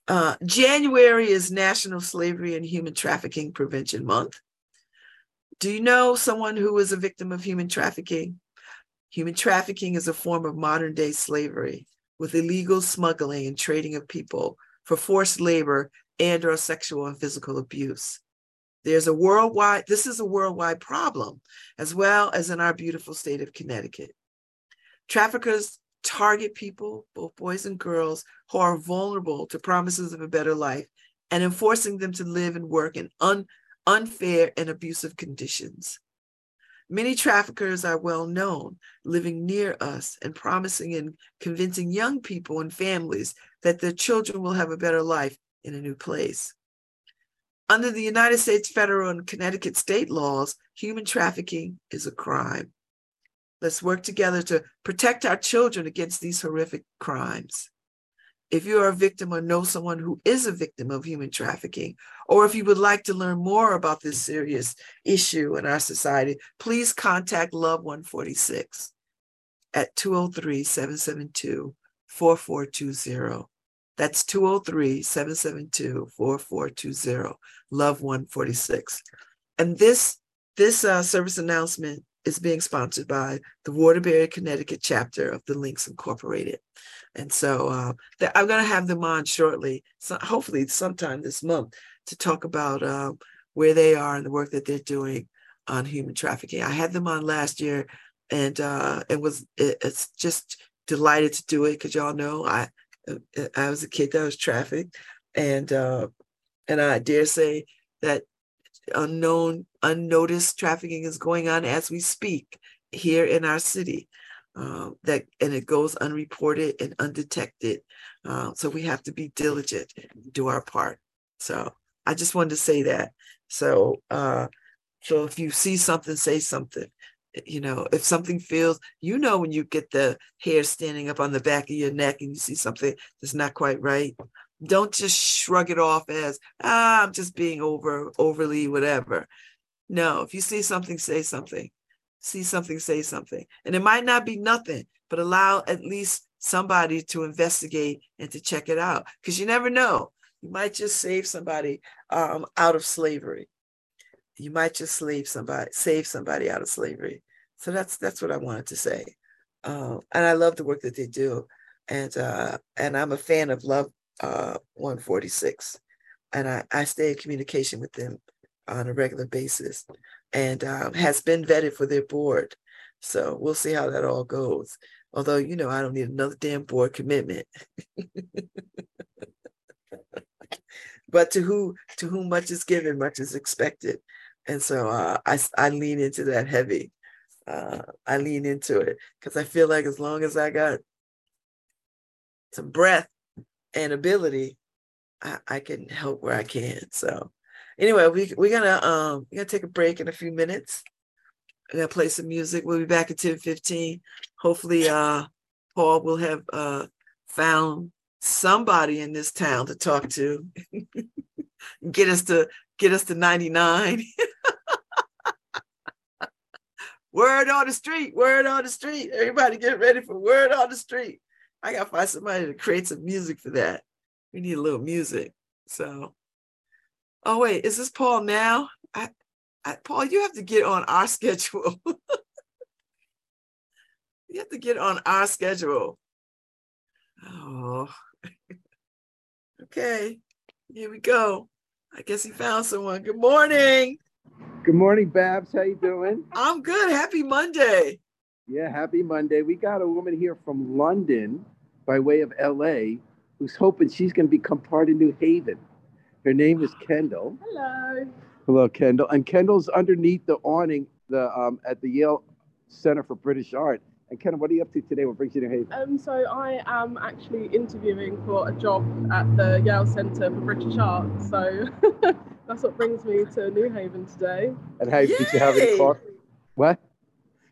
uh, January is National Slavery and Human Trafficking Prevention Month. Do you know someone who is a victim of human trafficking? Human trafficking is a form of modern day slavery with illegal smuggling and trading of people for forced labor and or sexual and physical abuse. There's a worldwide, this is a worldwide problem, as well as in our beautiful state of Connecticut. Traffickers target people, both boys and girls, who are vulnerable to promises of a better life and enforcing them to live and work in un, unfair and abusive conditions. Many traffickers are well known, living near us and promising and convincing young people and families that their children will have a better life in a new place. Under the United States federal and Connecticut state laws, human trafficking is a crime. Let's work together to protect our children against these horrific crimes. If you are a victim or know someone who is a victim of human trafficking, or if you would like to learn more about this serious issue in our society, please contact Love 146 at 203 772 4420. That's 203 772 4420, Love 146. And this, this uh, service announcement is being sponsored by the Waterbury, Connecticut chapter of the Links Incorporated. And so uh, I'm going to have them on shortly, so hopefully sometime this month, to talk about uh, where they are and the work that they're doing on human trafficking. I had them on last year, and uh, it was it, it's just delighted to do it because y'all know I uh, I was a kid that was trafficked, and uh, and I dare say that unknown unnoticed trafficking is going on as we speak here in our city. Uh, that and it goes unreported and undetected. Uh, so we have to be diligent, do our part. So I just wanted to say that. So uh, so if you see something, say something. You know, if something feels, you know, when you get the hair standing up on the back of your neck and you see something that's not quite right, don't just shrug it off as ah, I'm just being over overly whatever. No, if you see something, say something. See something, say something. And it might not be nothing, but allow at least somebody to investigate and to check it out. Because you never know. You might just save somebody um, out of slavery you might just slave somebody, save somebody out of slavery. So that's that's what I wanted to say. Um, and I love the work that they do, and uh, and I'm a fan of Love uh, 146, and I, I stay in communication with them on a regular basis, and um, has been vetted for their board. So we'll see how that all goes. Although you know I don't need another damn board commitment. but to who to whom much is given, much is expected and so uh, I I lean into that heavy. Uh, I lean into it because I feel like as long as I got some breath and ability, I, I can help where I can. So anyway, we we're gonna um we're gonna take a break in a few minutes. We're gonna play some music. We'll be back at 10 15. Hopefully uh Paul will have uh found somebody in this town to talk to. get us to get us to 99. word on the street, word on the street. Everybody get ready for word on the street. I gotta find somebody to create some music for that. We need a little music. So, oh wait, is this Paul now? I, I Paul, you have to get on our schedule. you have to get on our schedule. Oh, okay. Here we go. I guess he found someone. Good morning. Good morning, Babz. How you doing? I'm good. Happy Monday. Yeah, happy Monday. We got a woman here from London by way of LA who's hoping she's going to become part of New Haven. Her name is Kendall. Hello. Hello, Kendall. And Kendall's underneath the awning the um, at the Yale Center for British Art. And Kendall, what are you up to today? What brings you to New Haven? Um, so I am actually interviewing for a job at the Yale Centre for British Art. So that's what brings me to New Haven today. And how did you have any coffee? What?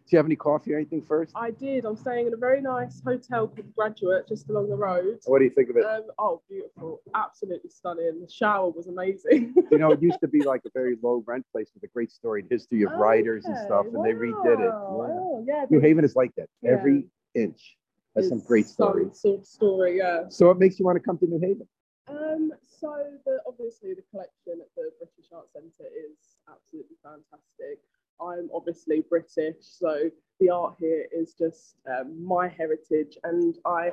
Do you have any coffee or anything first? I did. I'm staying in a very nice hotel called Graduate just along the road. What do you think of it? Um, oh, beautiful. Absolutely stunning. The shower was amazing. you know, it used to be like a very low rent place with a great storied history of oh, writers okay. and stuff, and wow. they redid it. Yeah. Oh, yeah. New Haven is like that. Yeah. Every inch has some great stories. Some story, yeah. So what makes you want to come to New Haven? Um, so the obviously the collection at the British Art Centre is absolutely fantastic. I'm obviously British, so the art here is just um, my heritage. And I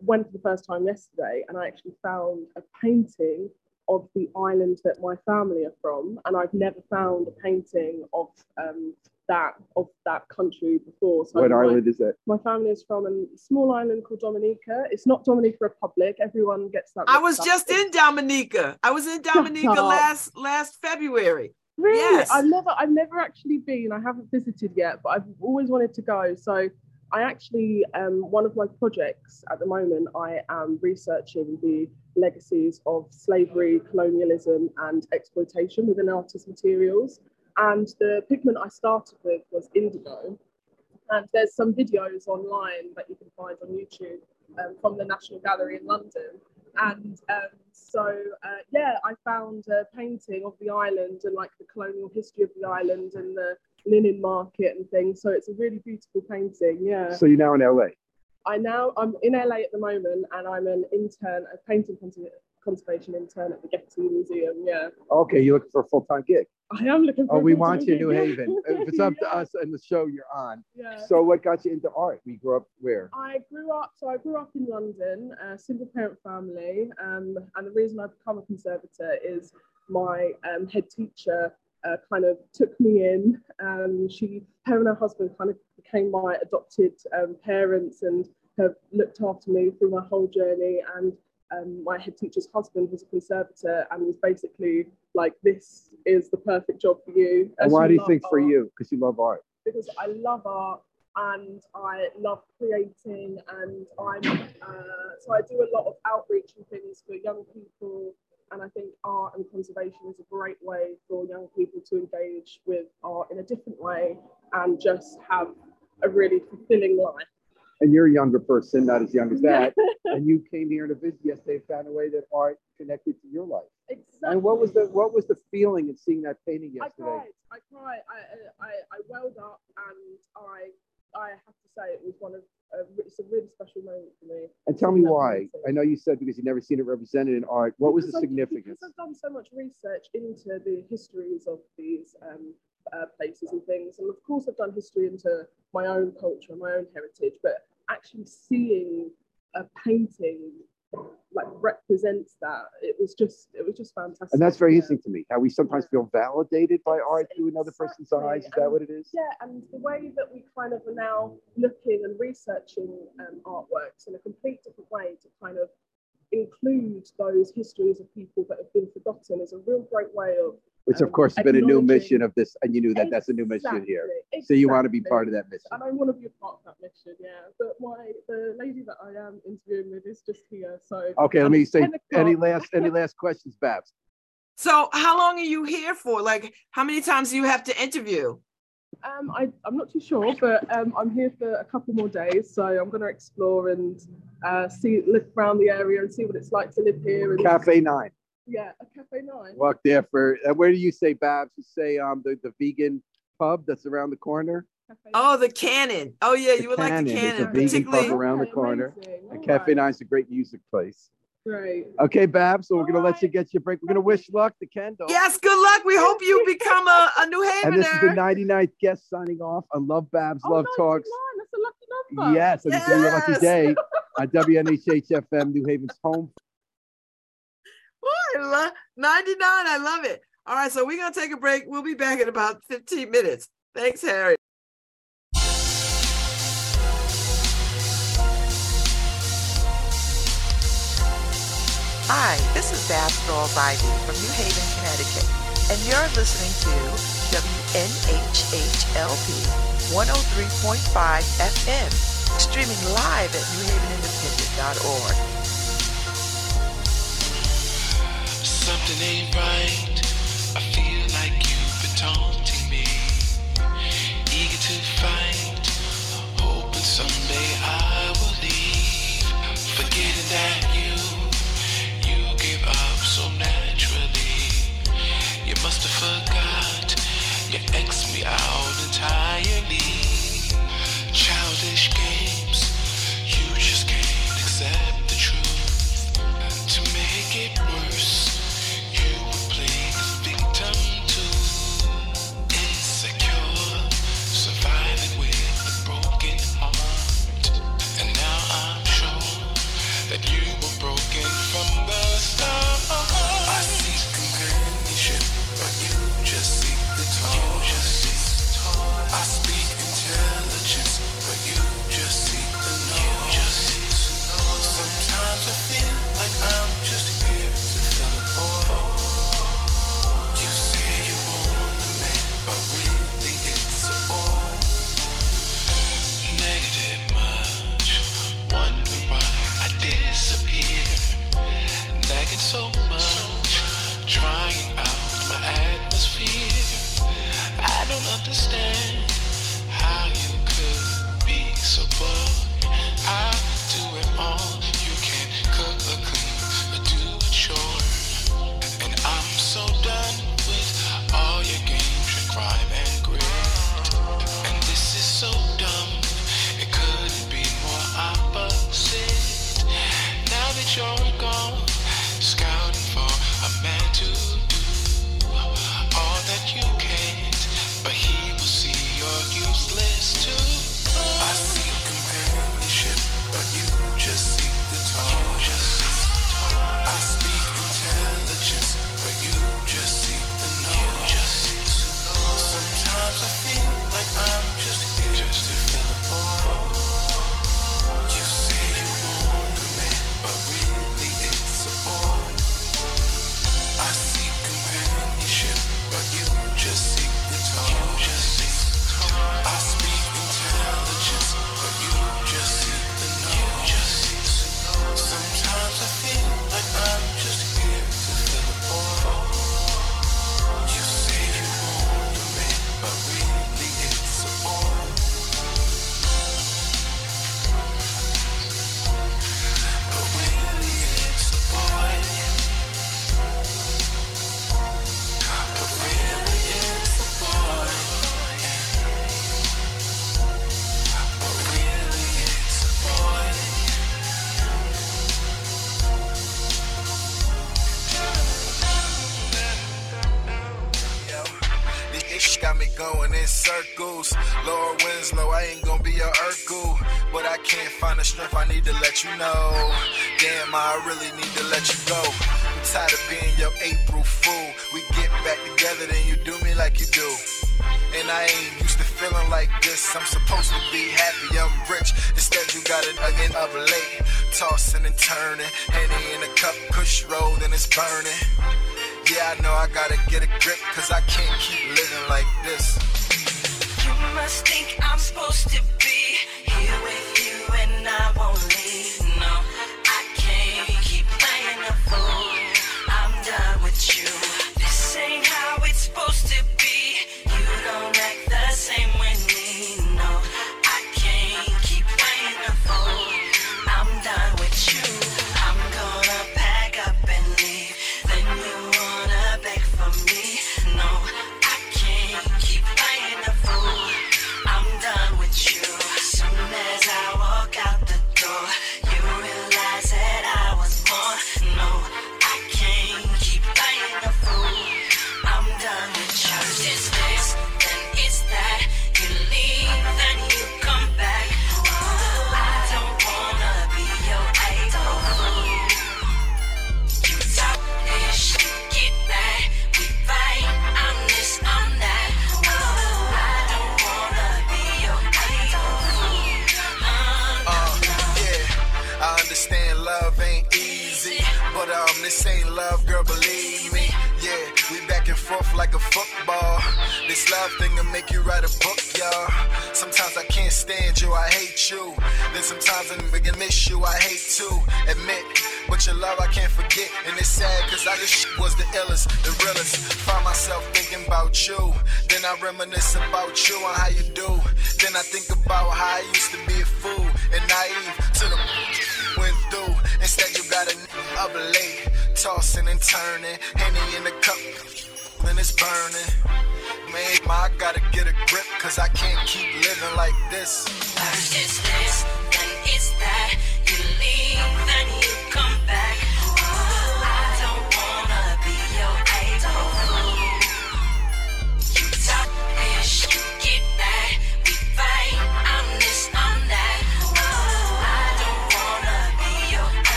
went for the first time yesterday and I actually found a painting of the island that my family are from. And I've never found a painting of um, that of that country before. So what my, island is it? My family is from a small island called Dominica. It's not Dominica Republic. Everyone gets that. I was just in Dominica. I was in Dominica last last February. Really? Yes. I've never I've never actually been. I haven't visited yet, but I've always wanted to go. So I actually um, one of my projects at the moment I am researching the legacies of slavery, colonialism, and exploitation within artist materials. And the pigment I started with was indigo. And there's some videos online that you can find on YouTube um, from the National Gallery in London and um, so, uh, yeah, I found a painting of the island and like the colonial history of the island and the linen market and things. So it's a really beautiful painting. Yeah. So you're now in LA? I now, I'm in LA at the moment and I'm an intern, a painting conservation intern at the Getty Museum. Yeah. Okay, you're looking for a full time gig. I am looking for. Oh, we want you in New Haven. if it's up to us and the show you're on. Yeah. So, what got you into art? We grew up where? I grew up. So, I grew up in London, a single parent family. Um, and the reason I've become a conservator is my um, head teacher uh, kind of took me in. Um, she, her and her husband, kind of became my adopted um, parents and have looked after me through my whole journey. And um, my head teacher's husband was a conservator and was basically like, "This is the perfect job for you." And why do you think art. for you? Because you love art. Because I love art and I love creating, and I'm uh, so I do a lot of outreach and things for young people. And I think art and conservation is a great way for young people to engage with art in a different way and just have a really fulfilling life and you're a younger person, not as young as that, and you came here to visit yesterday, and found a way that art connected to your life. Exactly. And what was the what was the feeling in seeing that painting yesterday? I cried. I cried. I I, I welled up, and I I have to say it was one of uh, it's a really special moment for me. And tell me why. I know you said because you've never seen it represented in art. What because was the significance? Because I've done so much research into the histories of these um, uh, places and things. And of course, I've done history into my own culture, and my own heritage, but actually seeing a painting like represents that it was just it was just fantastic and that's very yeah. interesting to me how we sometimes yeah. feel validated by art through another person's eyes is and, that what it is yeah and the way that we kind of are now looking and researching um, artworks in a complete different way to kind of include those histories of people that have been forgotten is a real great way of which of um, course has been a new mission of this, and you knew that exactly, that's a new mission here. Exactly. So you want to be part of that mission. And I want to be a part of that mission, yeah. But my the lady that I am interviewing with is just here, so. Okay, let me say any last any last questions, Babz. So how long are you here for? Like, how many times do you have to interview? Um, I, I'm not too sure, but um, I'm here for a couple more days, so I'm going to explore and uh, see, look around the area and see what it's like to live here. And Cafe Nine. Yeah, a Cafe Nine. Walk there for uh, where do you say, Babz? You say um the, the vegan pub that's around the corner. Oh, the Cannon. Oh yeah, you would like the Cannon. It's a vegan pub around the corner. And Cafe Nine is a great music place. Right. Okay, Babz. So we're gonna let you get your break. We're gonna wish luck to Kendall. Yes, good luck. We hope you become a, a New Havener. And this is the 99th guest signing off on Love Babz oh, Love 99. Talks. That's a lucky number. Yes, and yes. it's a lucky day on WNHH FM, New Haven's home I love 99. I love it. All right, so we're going to take a break. We'll be back in about 15 minutes. Thanks, Harry. Hi, this is Babz Rawls-Ivy from New Haven, Connecticut, and you're listening to WNHHLP 103.5 FM, streaming live at newhavenindependent.org. something ain't right. I feel like you've been taunting me. Eager to fight, this. I'm supposed to be happy, I'm rich. Instead, you got it again up late. Tossing and turning, handy in a cup, push rolled and it's burning. Yeah, I know I gotta get a grip, cause I can't keep living like this. You must think I'm supposed to make you write a book, y'all. Sometimes I can't stand you, I hate you. Then sometimes I'm making miss you, I hate to admit. But your love I can't forget, and it's sad cause I just was the illest, the realest. Find myself thinking about you, then I reminisce about you and how you do. Then I think about how I used to be a fool and naive to the went through. Instead, you got a up late, tossing and turning, handing in the cup it's burning. Man, I gotta get a grip, cause I can't keep living like this. What is this?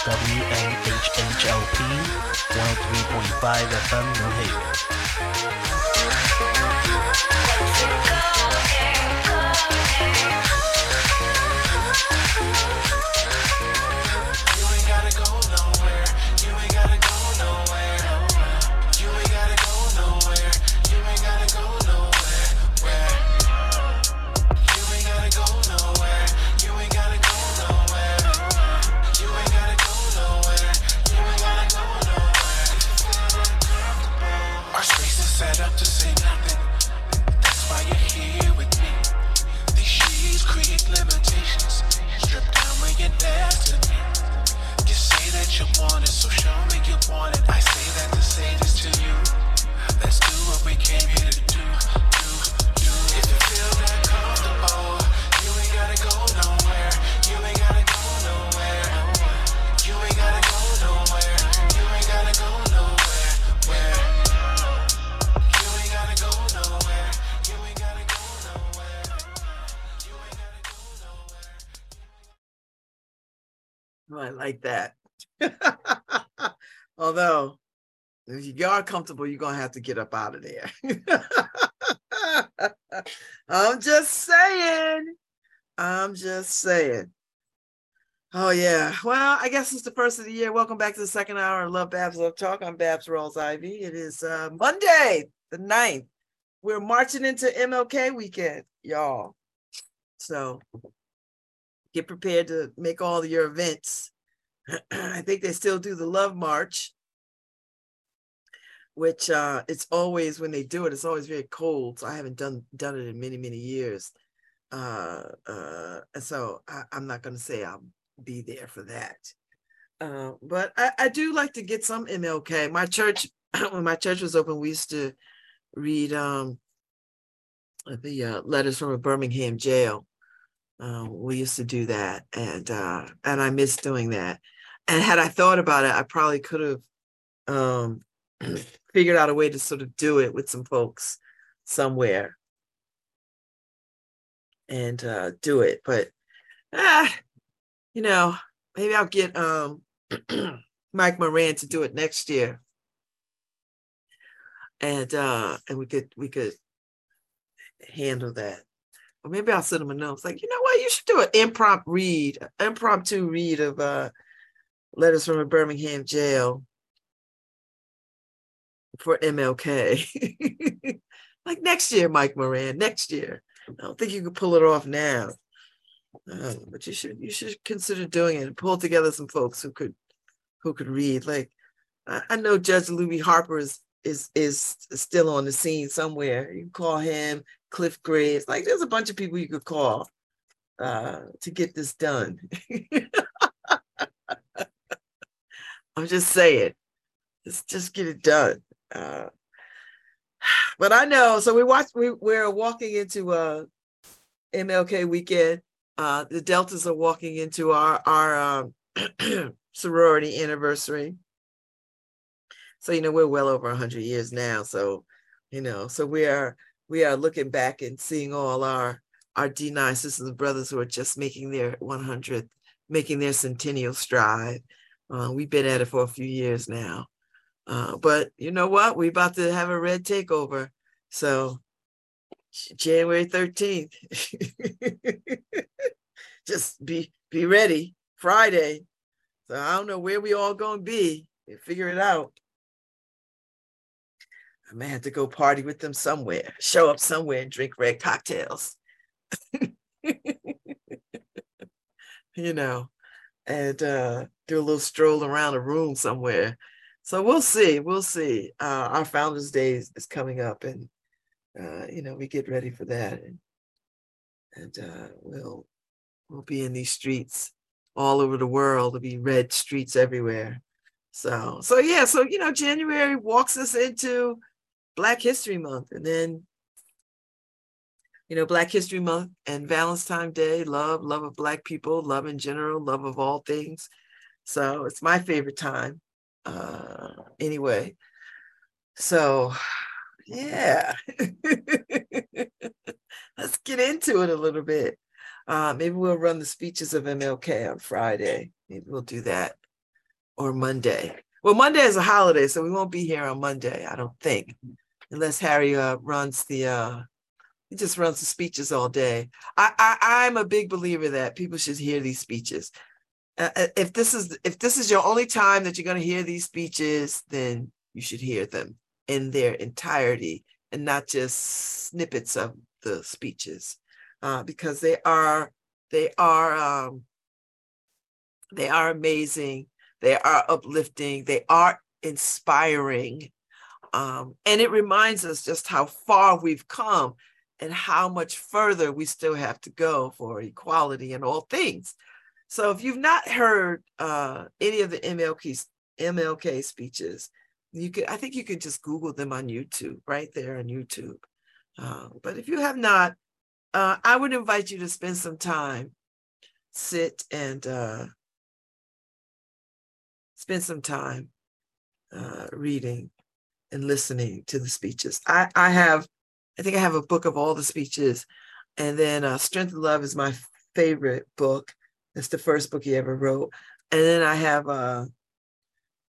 WNHHLP 103.5 FM New Haven. You are comfortable, you're gonna have to get up out of there. I'm just saying. I'm just saying. Oh yeah. Well, I guess it's the first of the year. Welcome back to the second hour of LoveBabz LoveTalk. I'm Babz Rawls-Ivy. It is uh, Monday, the 9th. We're marching into MLK weekend, y'all. So get prepared to make all your events. I think they still do the Love March, which uh, it's always when they do it, it's always very cold. So I haven't done done it in many many years. Uh, uh, so I, I'm not going to say I'll be there for that. Uh, but I, I do like to get some MLK. My church, when my church was open, we used to read um, the uh, letters from a Birmingham jail. Uh, we used to do that, and uh, and I miss doing that. And had I thought about it, I probably could have um, figured out a way to sort of do it with some folks somewhere and uh, do it. But ah, you know, maybe I'll get um, Mike Moran to do it next year, and uh, and we could we could handle that. Or maybe I'll send him a note. It's like, you know what, you should do an impromptu read, impromptu read of uh, letters from a Birmingham jail for MLK. like next year, Mike Moran, next year. I don't think you could pull it off now. Uh, but you should you should consider doing it and pull together some folks who could who could read. Like I, I know Judge Lubbie Harper is is is still on the scene somewhere. You can call him, Cliff Graves. Like there's a bunch of people you could call uh, to get this done. I'm just saying, let's just get it done. Uh, but I know. So we watch. We we're walking into a MLK weekend. Uh, the Deltas are walking into our our um, sorority anniversary. So you know we're well over hundred years now. So you know, so we are we are looking back and seeing all our our D9 sisters and brothers who are just making their 100th, making their centennial stride. Uh, we've been at it for a few years now. Uh, but you know what? We're about to have a red takeover. So January 13th. Just be be ready. Friday. So I don't know where we all gonna be. Figure it out. I may have to go party with them somewhere, show up somewhere and drink red cocktails. you know, and uh, do a little stroll around the room somewhere. So we'll see. We'll see. Uh, our Founders Day is, is coming up, and uh, you know we get ready for that, and, and uh, we'll we'll be in these streets all over the world. There'll be red streets everywhere. So so yeah. So you know January walks us into Black History Month, and then you know Black History Month and Valentine's Day, love, love of Black people, love in general, love of all things. So it's my favorite time. Uh, anyway, so yeah, let's get into it a little bit. Uh, maybe we'll run the speeches of MLK on Friday. Maybe we'll do that or Monday. Well, Monday is a holiday, so we won't be here on Monday, I don't think, unless Harry uh, runs the. Uh, he just runs the speeches all day. I, I I'm a big believer that people should hear these speeches. Uh, if this is if this is your only time that you're going to hear these speeches, then you should hear them in their entirety and not just snippets of the speeches, uh, because they are they are um, they are amazing, they are uplifting, they are inspiring, um, and it reminds us just how far we've come and how much further we still have to go for equality in all things. So if you've not heard uh, any of the MLK, MLK speeches. You could, I think you could just Google them on YouTube, right there on YouTube. Uh, but if you have not, uh, I would invite you to spend some time, sit and uh, spend some time uh, reading and listening to the speeches. I, I have, I think I have a book of all the speeches, and then uh, Strength of Love is my favorite book. It's the first book he ever wrote, and then I have, uh,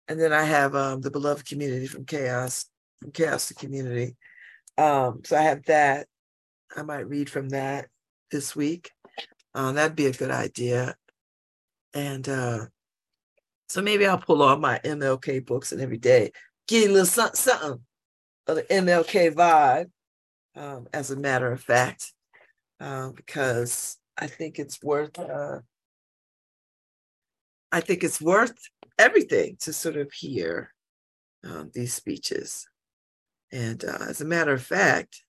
and then I have um, the Beloved Community from Chaos, from Chaos to Community. Um, so I have that. I might read from that this week. Uh, that'd be a good idea. And uh, so maybe I'll pull all my MLK books and every day get a little something, something of the MLK vibe, um, as a matter of fact, uh, because I think it's worth. Uh, I think it's worth everything to sort of hear um, these speeches. And uh, as a matter of fact,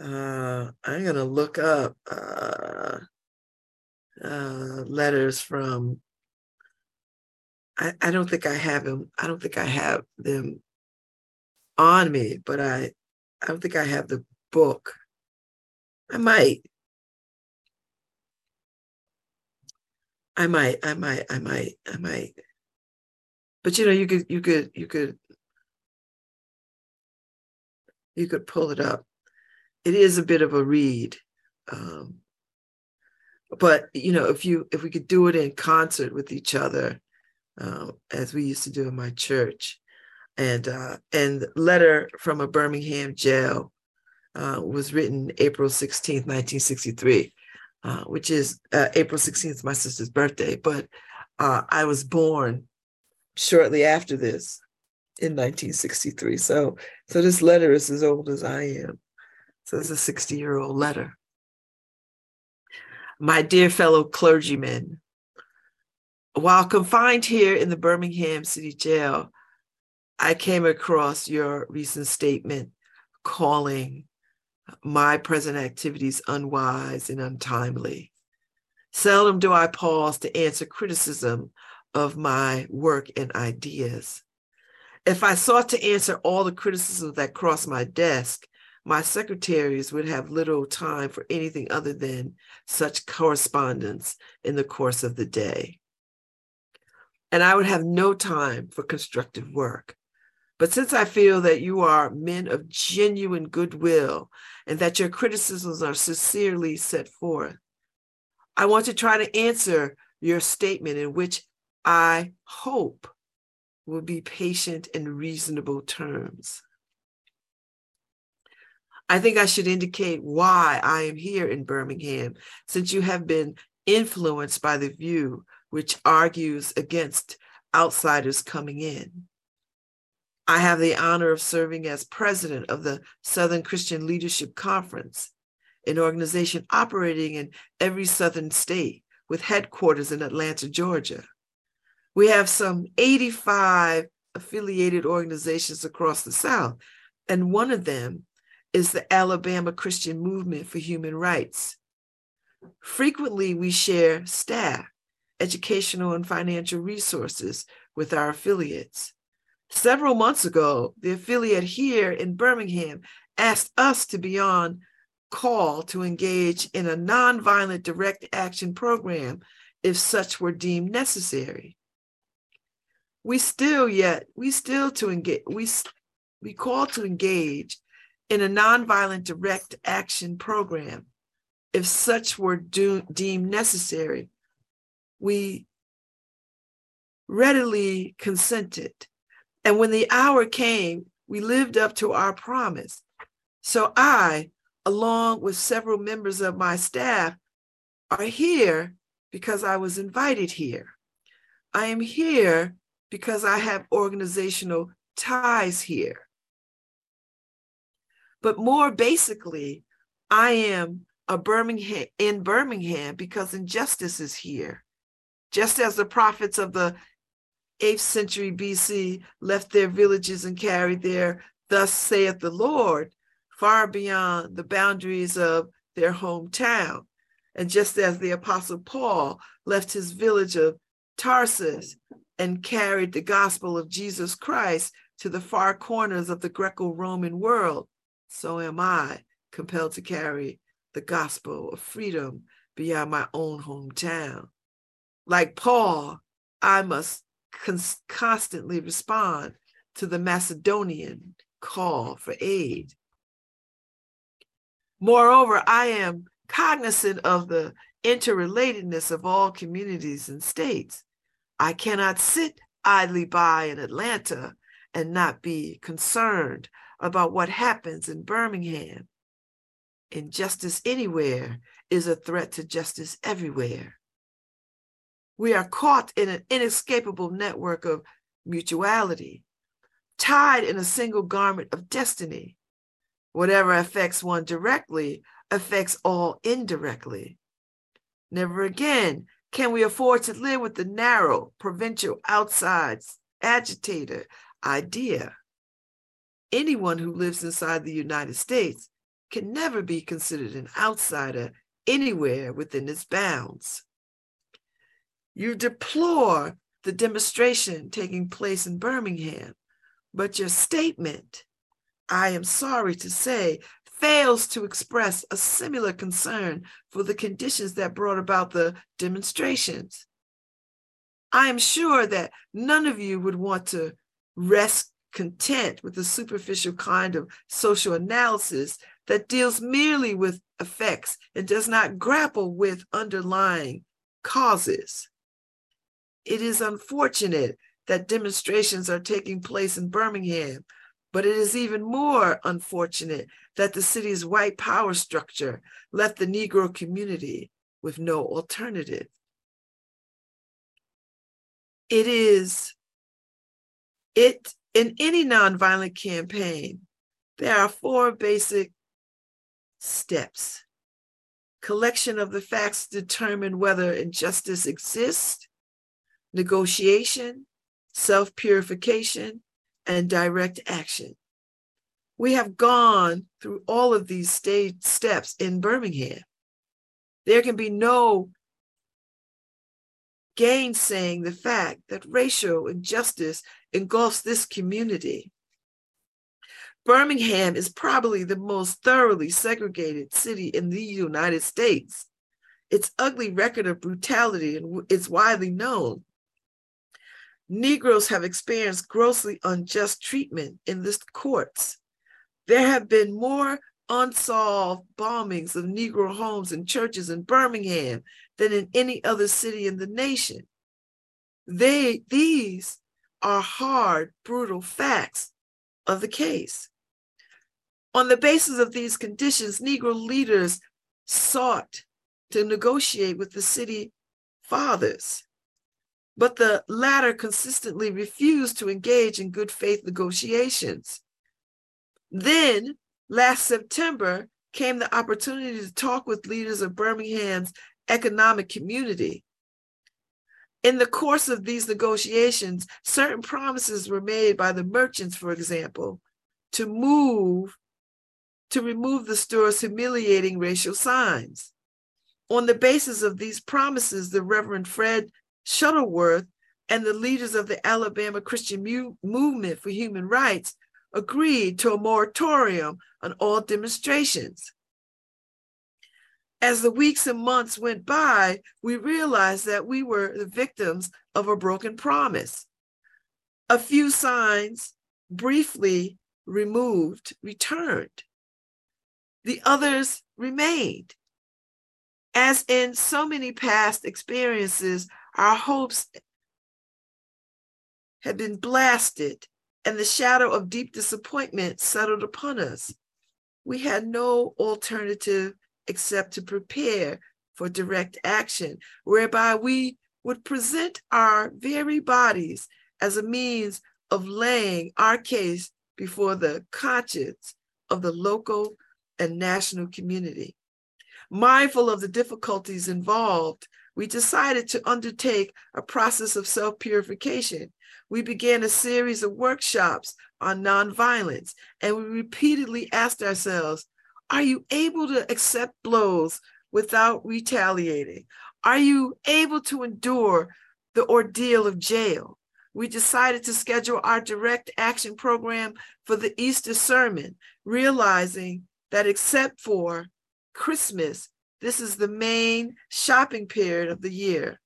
uh, I'm going to look up uh, uh, letters from I, I don't think I have them. I don't think I have them on me, but I I don't think I have the book. I might. I might, I might, I might, I might. But you know, you could you could you could you could pull it up. It is a bit of a read. Um, but you know, if you if we could do it in concert with each other, uh, as we used to do in my church. And uh, and letter from a Birmingham jail uh, was written April 16th, 1963, uh, which is uh, April 16th, my sister's birthday. But uh, I was born shortly after this in 1963. So so this letter is as old as I am. So it's a 60 year old letter. My dear fellow clergymen, while confined here in the Birmingham City Jail, I came across your recent statement calling my present activities unwise and untimely. Seldom do I pause to answer criticism of my work and ideas. If I sought to answer all the criticisms that cross my desk, my secretaries would have little time for anything other than such correspondence in the course of the day and I would have no time for constructive work. But since I feel that you are men of genuine goodwill and that your criticisms are sincerely set forth, I want to try to answer your statement in which I hope will be patient and reasonable terms. I think I should indicate why I am here in Birmingham, since you have been influenced by the view which argues against outsiders coming in. I have the honor of serving as president of the Southern Christian Leadership Conference, an organization operating in every Southern state with headquarters in Atlanta, Georgia. We have some 85 affiliated organizations across the South, and one of them is the Alabama Christian Movement for Human Rights. Frequently, we share staff educational and financial resources with our affiliates. Several months ago, the affiliate here in Birmingham asked us to be on call to engage in a nonviolent direct action program if such were deemed necessary. We still yet, we still to engage, we, we call to engage in a nonviolent direct action program if such were do, deemed necessary we readily consented. And when the hour came, we lived up to our promise. So I, along with several members of my staff, are here because I was invited here. I am here because I have organizational ties here. But more basically, I am a Birmingham in Birmingham because injustice is here. Just as the prophets of the 8th century BC left their villages and carried their, thus saith the Lord, far beyond the boundaries of their hometown. And just as the Apostle Paul left his village of Tarsus and carried the gospel of Jesus Christ to the far corners of the Greco Roman world, so am I compelled to carry the gospel of freedom beyond my own hometown. Like Paul, I must cons- constantly respond to the Macedonian call for aid. Moreover, I am cognizant of the interrelatedness of all communities and states. I cannot sit idly by in Atlanta and not be concerned about what happens in Birmingham. Injustice anywhere is a threat to justice everywhere. We are caught in an inescapable network of mutuality, tied in a single garment of destiny. Whatever affects one directly affects all indirectly. Never again can we afford to live with the narrow, provincial, outsides, agitator idea. Anyone who lives inside the United States can never be considered an outsider anywhere within its bounds. You deplore the demonstration taking place in Birmingham, but your statement, I am sorry to say, fails to express a similar concern for the conditions that brought about the demonstrations. I am sure that none of you would want to rest content with the superficial kind of social analysis that deals merely with effects and does not grapple with underlying causes. It is unfortunate that demonstrations are taking place in Birmingham but it is even more unfortunate that the city's white power structure left the Negro community with no alternative. It is, it, in any nonviolent campaign, there are four basic steps. Collection of the facts determine whether injustice exists, negotiation, self purification, and direct action. We have gone through all of these stage steps in Birmingham. There can be no gainsaying the fact that racial injustice engulfs this community. Birmingham is probably the most thoroughly segregated city in the United States. Its ugly record of brutality is widely known. Negroes have experienced grossly unjust treatment in the courts. There have been more unsolved bombings of Negro homes and churches in Birmingham than in any other city in the nation. They, these are hard, brutal facts of the case. On the basis of these conditions, Negro leaders sought to negotiate with the city fathers but the latter consistently refused to engage in good faith negotiations. Then, last September, came the opportunity to talk with leaders of Birmingham's economic community. In the course of these negotiations, certain promises were made by the merchants, for example, to move, to remove the store's humiliating racial signs. On the basis of these promises, the Reverend Fred Shuttlesworth and the leaders of the Alabama Christian Mu- Movement for Human Rights agreed to a moratorium on all demonstrations. As the weeks and months went by, we realized that we were the victims of a broken promise. A few signs, briefly removed, returned. The others remained. As in so many past experiences, our hopes had been blasted, and the shadow of deep disappointment settled upon us. We had no alternative except to prepare for direct action, whereby we would present our very bodies as a means of laying our case before the conscience of the local and national community. Mindful of the difficulties involved, we decided to undertake a process of self purification. We began a series of workshops on nonviolence, and we repeatedly asked ourselves Are you able to accept blows without retaliating? Are you able to endure the ordeal of jail? we decided to schedule our direct action program for the Easter sermon, realizing that except for Christmas, this is the main shopping period of the year.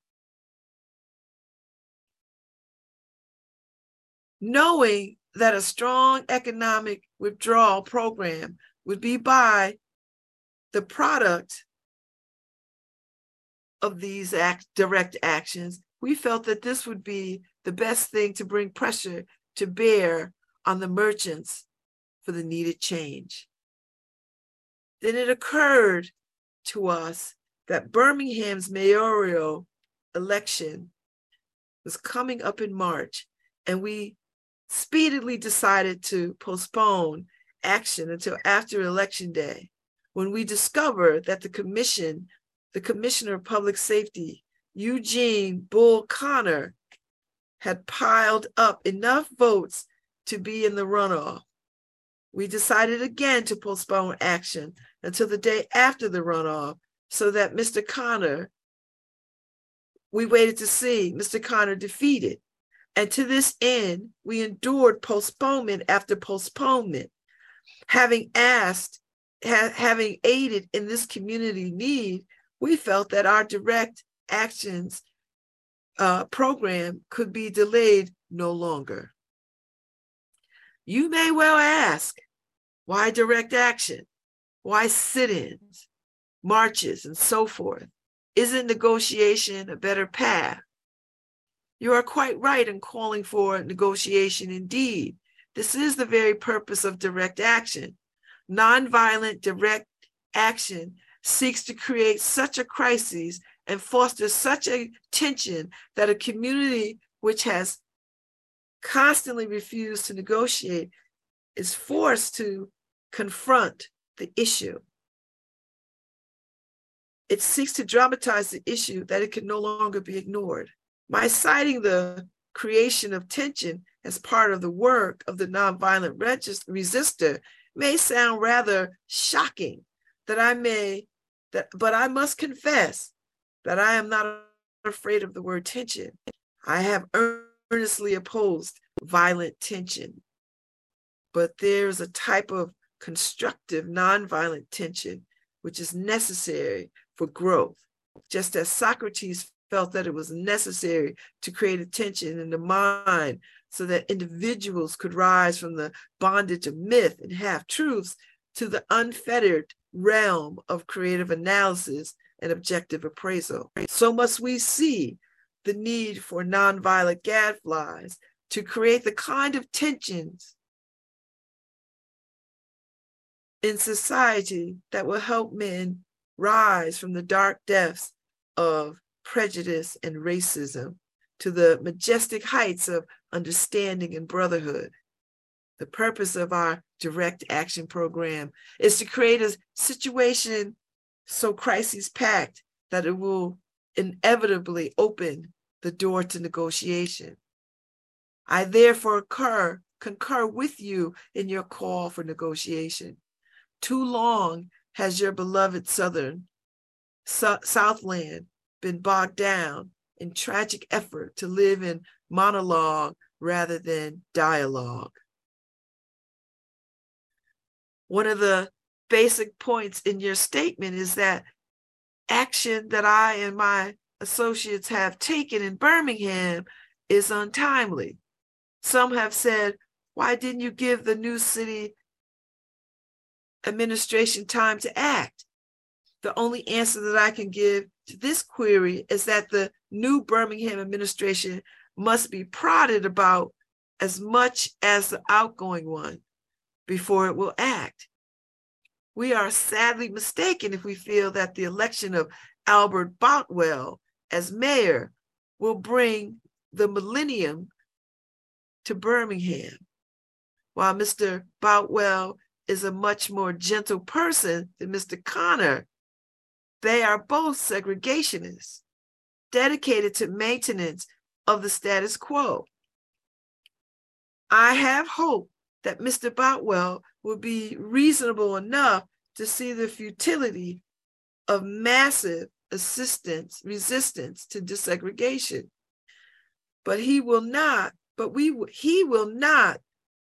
Knowing that a strong economic withdrawal program would be by the product of these act, direct actions, we felt that this would be the best thing to bring pressure to bear on the merchants for the needed change. Then it occurred to us that Birmingham's mayoral election was coming up in March, and we speedily decided to postpone action until after election day when we discovered that the commission, the commissioner of public safety, Eugene Bull Connor, had piled up enough votes to be in the runoff. We decided again to postpone action until the day after the runoff so that Mr. Connor, we waited to see Mr. Connor defeated. And to this end, we endured postponement after postponement. Having asked, ha- having aided in this community need, we felt that our direct actions uh, program could be delayed no longer. You may well ask, why direct action? Why sit ins, marches, and so forth? Isn't negotiation a better path? You are quite right in calling for negotiation indeed. This is the very purpose of direct action. Nonviolent direct action seeks to create such a crisis and foster such a tension that a community which has constantly refused to negotiate is forced to confront the issue. It seeks to dramatize the issue that it can no longer be ignored. By citing the creation of tension as part of the work of the nonviolent resistor may sound rather shocking that I may that but I must confess that I am not afraid of the word tension. I have earnestly opposed violent tension. But there's a type of constructive nonviolent tension which is necessary for growth, just as Socrates felt that it was necessary to create a tension in the mind so that individuals could rise from the bondage of myth and half truths to the unfettered realm of creative analysis and objective appraisal. So must we see the need for nonviolent gadflies to create the kind of tensions in society that will help men rise from the dark depths of prejudice and racism to the majestic heights of understanding and brotherhood. The purpose of our direct action program is to create a situation so crisis packed that it will inevitably open the door to negotiation. I therefore concur, concur with you in your call for negotiation. Too long has your beloved Southern so- Southland been bogged down in tragic effort to live in monologue rather than dialogue. One of the basic points in your statement is that action that I and my associates have taken in Birmingham is untimely. Some have said, why didn't you give the new city administration time to act? The only answer that I can give to this query is that the new Birmingham administration must be prodded about as much as the outgoing one before it will act. We are sadly mistaken if we feel that the election of Albert Boutwell as mayor will bring the millennium to Birmingham. While Mr. Boutwell is a much more gentle person than Mr. Connor, they are both segregationists, dedicated to maintenance of the status quo. I have hope that Mr. Boutwell will be reasonable enough to see the futility of massive assistance, resistance to desegregation. But he will not but we he will not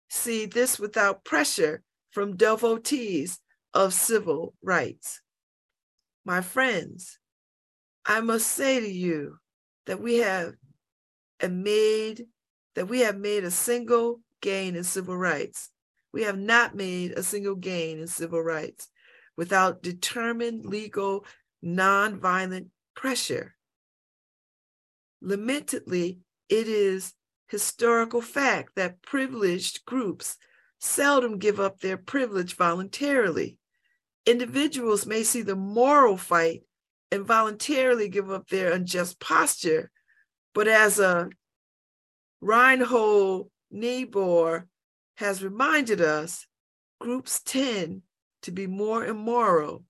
see this without pressure from devotees of civil rights. My friends, I must say to you that we have made that we have made a single gain in civil rights. We have not made a single gain in civil rights without determined legal nonviolent pressure. Lamentedly, it is historical fact that privileged groups seldom give up their privilege voluntarily. Individuals may see the moral fight and voluntarily give up their unjust posture, but as a Reinhold Niebuhr has reminded us, groups tend to be more immoral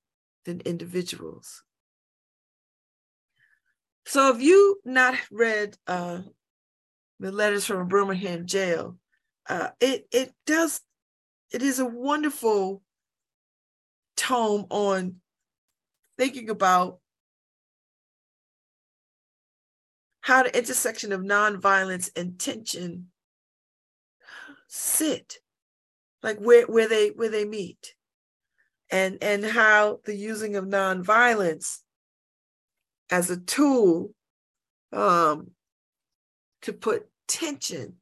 than individuals. So if you not read uh, the letters from Birmingham jail, uh, it it does it is a wonderful tome on thinking about how the intersection of nonviolence and tension sit, like where, where they where they meet, and and how the using of nonviolence as a tool um, to put tension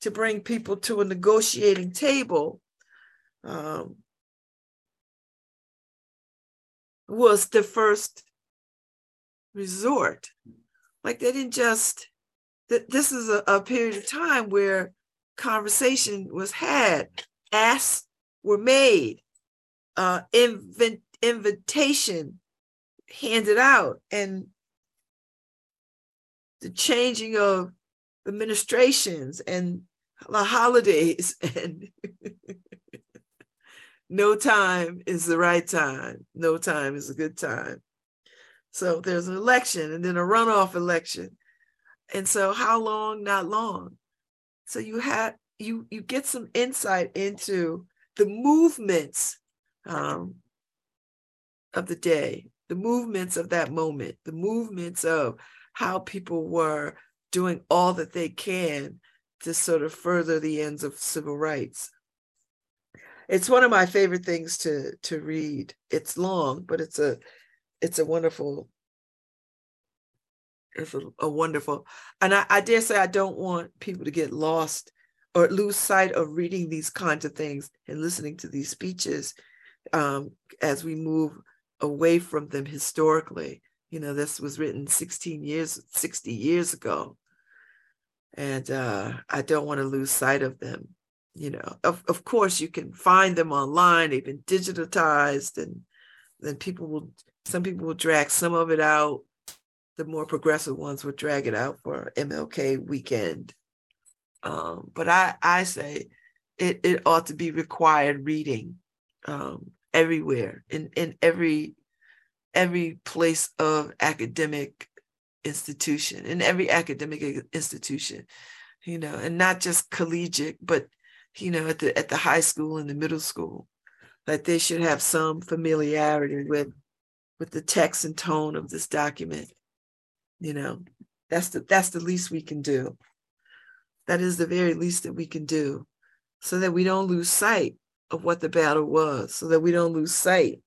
to bring people to a negotiating table um, was the first resort. Like they didn't just, that this is a, a period of time where conversation was had, asks were made, uh, invent, invitation handed out, and the changing of administrations and the holidays and no time is the right time. No time is a good time. So there's an election and then a runoff election. And so how long? Not long so you have you you get some insight into the movements um, of the day the movements of that moment the movements of how people were doing all that they can to sort of further the ends of civil rights. It's one of my favorite things to to read. It's long, but it's a it's a wonderful it's a, a wonderful and I, I dare say I don't want people to get lost or lose sight of reading these kinds of things and listening to these speeches um, as we move away from them historically. You know, this was written 16 years, 60 years ago and uh, I don't want to lose sight of them. You know, of of course, you can find them online. They've been digitized, and then people will. Some people will drag some of it out. The more progressive ones would drag it out for MLK weekend. Um, but I I say it it ought to be required reading um, everywhere in in every every place of academic institution in every academic institution you know and not just collegiate but you know at the at the high school and the middle school that they should have some familiarity with with the text and tone of this document you know that's the that's the least we can do that is the very least that we can do so that we don't lose sight of what the battle was so that we don't lose sight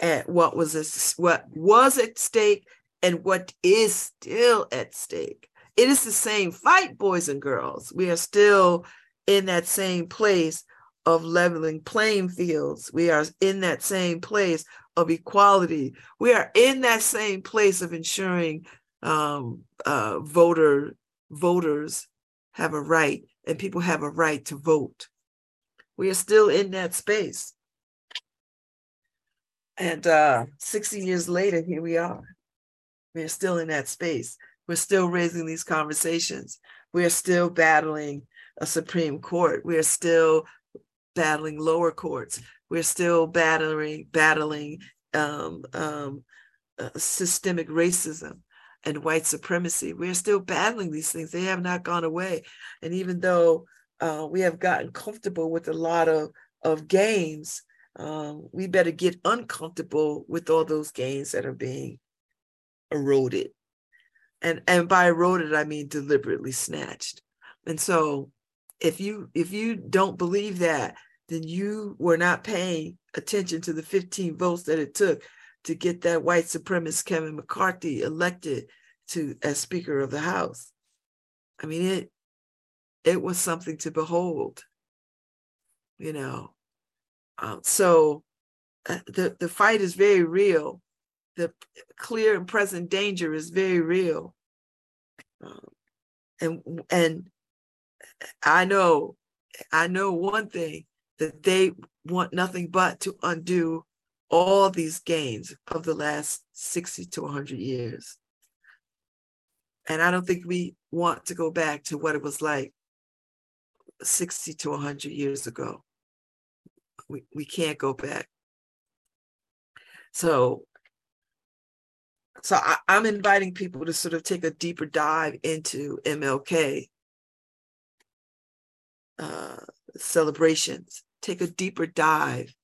at what was at, what was at stake and what is still at stake. It is the same fight, boys and girls. We are still in that same place of leveling playing fields. We are in that same place of equality. We are in that same place of ensuring um, uh, voter voters have a right and people have a right to vote. We are still in that space. And uh, 60 years later, here we are. We're still in that space. We're still raising these conversations. We're still battling a Supreme Court. We're still battling lower courts. We're still battling battling um, um, uh, systemic racism and white supremacy. We're still battling these things. They have not gone away. And even though uh, we have gotten comfortable with a lot of of gains, um, we better get uncomfortable with all those gains that are being eroded. And, and by eroded, I mean deliberately snatched. And so if you if you don't believe that, then you were not paying attention to the 15 votes that it took to get that white supremacist Kevin McCarthy elected to as Speaker of the House. I mean, it it was something to behold, you know. Uh, so uh, the the fight is very real. The clear and present danger is very real. Um, and and I know, I know one thing that they want nothing but to undo all these gains of the last 60 to 100 years. And I don't think we want to go back to what it was like 60 to 100 years ago. We, we can't go back. So, so I, I'm inviting people to sort of take a deeper dive into MLK uh, celebrations. Take a deeper dive.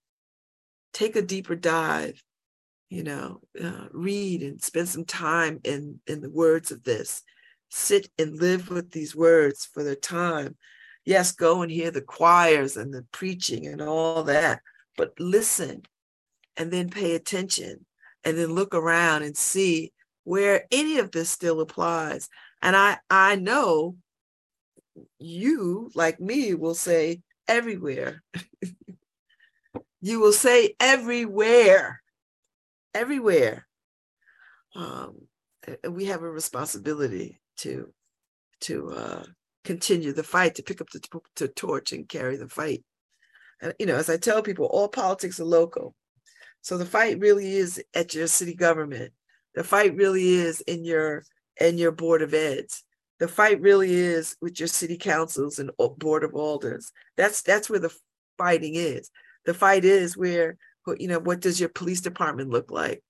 Take a deeper dive. You know, uh, read and spend some time in in the words of this. Sit and live with these words for the time. Yes, go and hear the choirs and the preaching and all that, but listen and then pay attention and then look around and see where any of this still applies. And I I know you, like me, will say everywhere. you will say everywhere, everywhere. Um, we have a responsibility to to uh, continue the fight, to pick up the, the torch and carry the fight. And you know, as I tell people, all politics are local. So the fight really is at your city government. The fight really is in your in your board of eds the fight really is with your city councils and board of alders. That's that's where the fighting is. The fight is where you know what does your police department look like?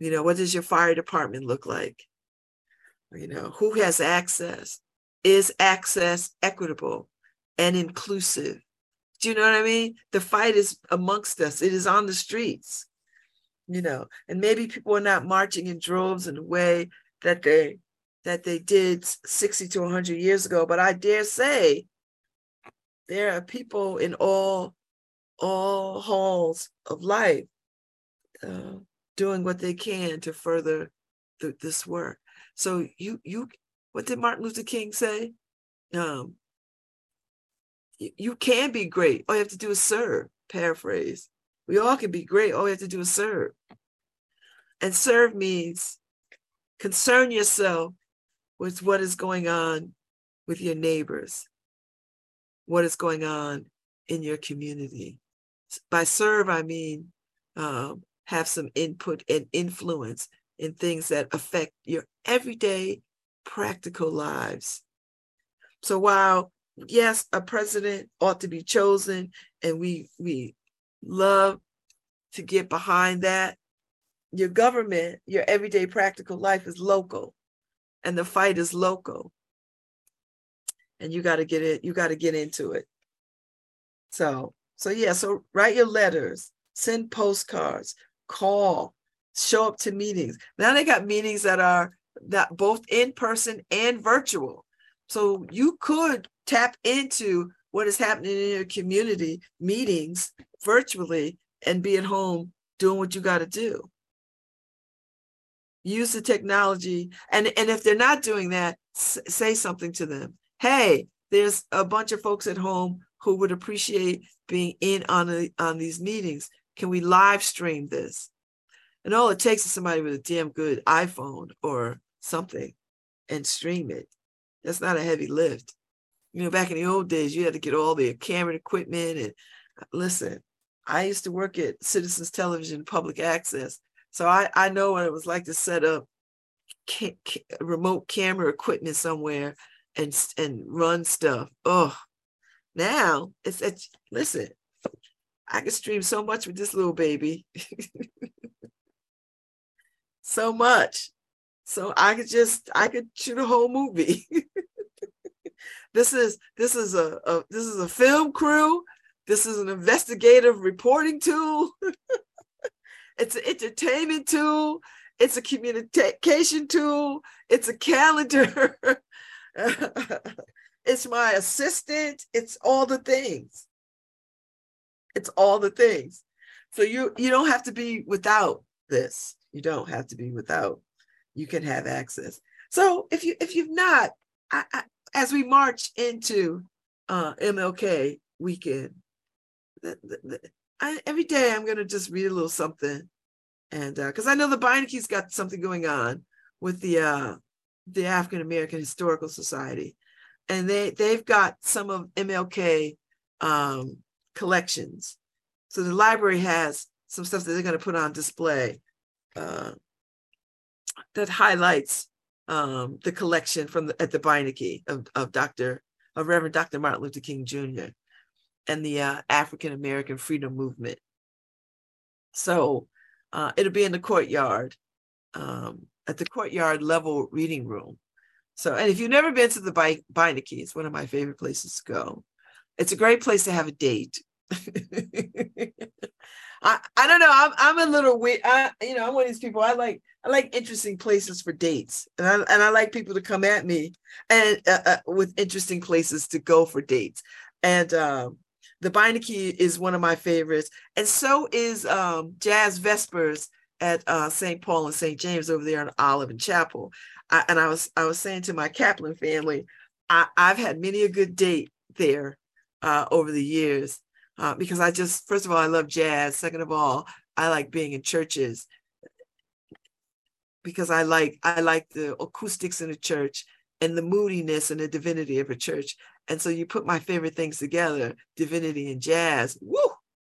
You know what does your fire department look like? You know who has access? Is access equitable and inclusive? Do you know what I mean? The fight is amongst us. It is on the streets. You know, and maybe people are not marching in droves in a way that they that they did 60 to 100 years ago. But I dare say there are people in all all halls of life uh, doing what they can to further the, this work. So you you what did Martin Luther King say? Um, you, you can be great. All you have to do is serve. Paraphrase. We all can be great. All you have to do is serve. And serve means concern yourself with what is going on with your neighbors, what is going on in your community. By serve, I mean um, have some input and influence in things that affect your everyday practical lives. So while yes, a president ought to be chosen, and we we love to get behind that, your government, your everyday practical life is local and the fight is local. And you got to get it you got to get into it. So so yeah so write your letters send postcards call show up to meetings. Now they got meetings that are that both in person and virtual. So you could tap into what is happening in your community meetings virtually and be at home doing what you got to do use the technology and and if they're not doing that s- say something to them. Hey there's a bunch of folks at home who would appreciate being in on the, on these meetings. Can we live stream this? And all it takes is somebody with a damn good iphone or something and stream it. That's not a heavy lift. You know back in the old days you had to get all the camera equipment and uh, listen i used to work at citizens television public access so I, I know what it was like to set up ca- ca- remote camera equipment somewhere and and run stuff. Oh, now it's, it's listen, I can stream so much with this little baby. so much. So I could just I could shoot a whole movie. this is this is a, a this is a film crew. This is an investigative reporting tool. It's an entertainment tool. It's a communication tool. It's a calendar. it's my assistant, it's all the things. It's all the things. So you you don't have to be without this. You don't have to be without. You can have access. So if you if you've not, I, I, as we march into uh, MLK weekend, the, the, I, every day I'm gonna just read a little something, and because uh, I know the Beinecke's got something going on with the uh, the African American Historical Society, and they they've got some of MLK um, collections. So the library has some stuff that they're going to put on display uh, that highlights um, the collection from the, at the Beinecke of, of Dr. of Reverend Dr. Martin Luther King Jr. and the uh, African American Freedom Movement. So uh, it'll be in the courtyard um, at the courtyard level reading room. So, and if you've never been to the Be- Beinecke, it's one of my favorite places to go. It's a great place to have a date. I, I don't know. I'm I'm a little weird. I you know I'm one of these people. I like I like interesting places for dates, and I and I like people to come at me and uh, uh, with interesting places to go for dates. And um, the Beinecke is one of my favorites, and so is um, Jazz Vespers at uh, St. Paul and St. James over there in Olive and Chapel. I, and I was I was saying to my Kaplan family, I, I've had many a good date there uh, over the years uh, because I just, first of all, I love jazz. Second of all, I like being in churches because I like I like the acoustics in a church and the moodiness and the divinity of a church. And so you put my favorite things together, divinity and jazz. Woo,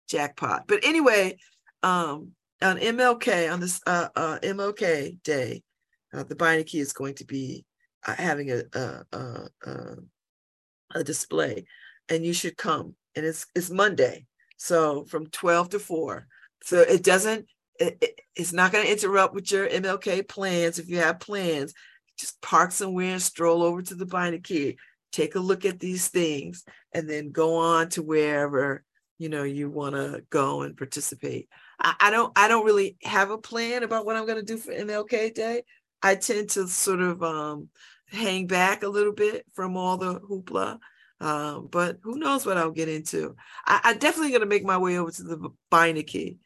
jackpot. But anyway, um, on MLK on this uh, uh, MLK day, uh, the key is going to be uh, having a a, a a display, and you should come and it's it's Monday. So from 12 to 4. So it doesn't it, it, it's not going to interrupt with your MLK plans if you have plans. Just park somewhere and stroll over to the Beinecke, take a look at these things, and then go on to wherever you know you want to go and participate. I, I don't I don't really have a plan about what I'm going to do for MLK Day. I tend to sort of um, hang back a little bit from all the hoopla um, but who knows what I'll get into. I, I definitely going to make my way over to the Beinecke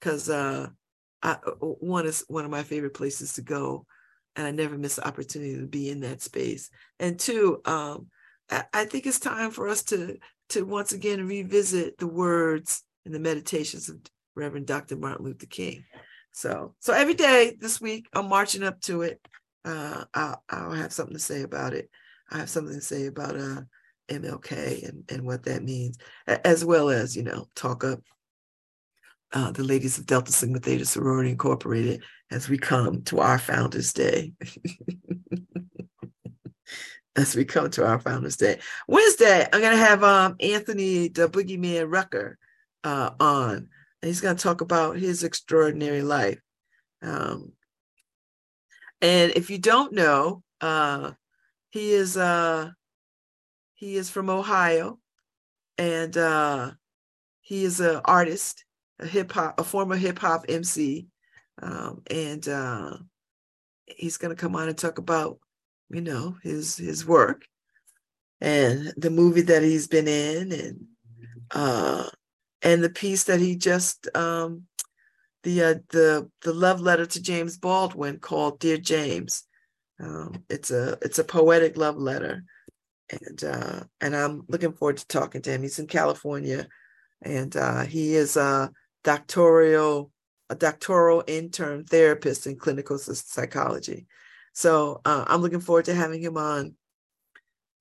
because uh, I, uh, one is one of my favorite places to go, and I never miss the opportunity to be in that space. And two, um, I, think it's time for us to to once again revisit the words and the meditations of Reverend Dr. Martin Luther King. So, so every day this week, I'm marching up to it. Uh, I'll, I'll have something to say about it. I have something to say about uh, MLK and, and what that means, as well as, you know, talk up uh, the ladies of Delta Sigma Theta Sorority Incorporated as we come to our Founders Day. as we come to our Founders Day. Wednesday, I'm going to have um, Anthony the Boogeyman Rucker uh, on. And he's going to talk about his extraordinary life. Um, and if you don't know, uh, he is uh, he is from Ohio, and uh, he is an artist, a hip hop, a former hip hop MC, um, and uh, he's going to come on and talk about, you know, his his work and the movie that he's been in, and uh, and the piece that he just um, the uh, the the love letter to James Baldwin called "Dear James." Um, it's a it's a poetic love letter and uh, and I'm looking forward to talking to him. He's in California, and uh, he is a doctoral a doctoral intern therapist in clinical psychology. So uh, I'm looking forward to having him on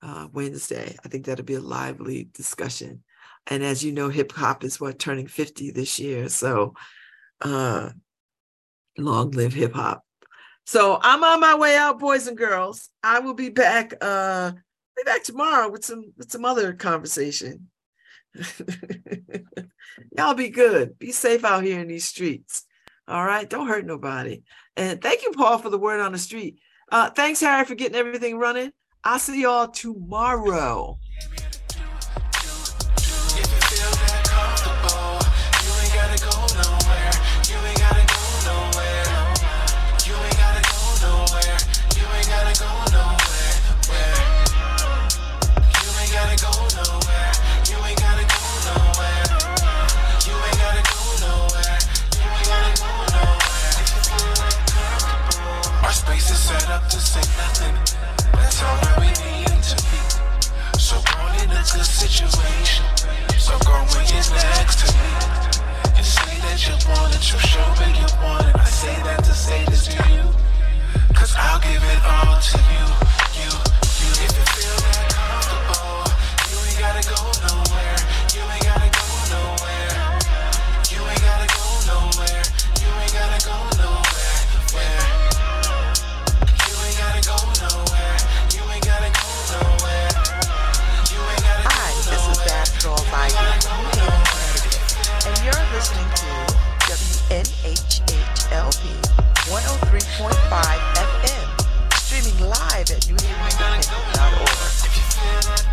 uh, Wednesday. I think that'll be a lively discussion. And as you know, hip hop is what turning 50 this year. So uh, long live hip hop. So I'm on my way out, boys and girls. I will be back uh, be back tomorrow with some with some other conversation. Y'all be good. Be safe out here in these streets. All right. Don't hurt nobody. And thank you, Paul, for the word on the street. Uh, thanks, Harry, for getting everything running. I'll see y'all tomorrow. to say nothing. That's all that we need to be. So born in a good situation. So go when you're next to me. You say that you want it, you show me you want it. I say that to say this to I'll give it all to you. You, you, feel that comfortable, you ain't gotta go. You're listening to WNHHLP 103.5 FM, streaming live at newhavenfm.org.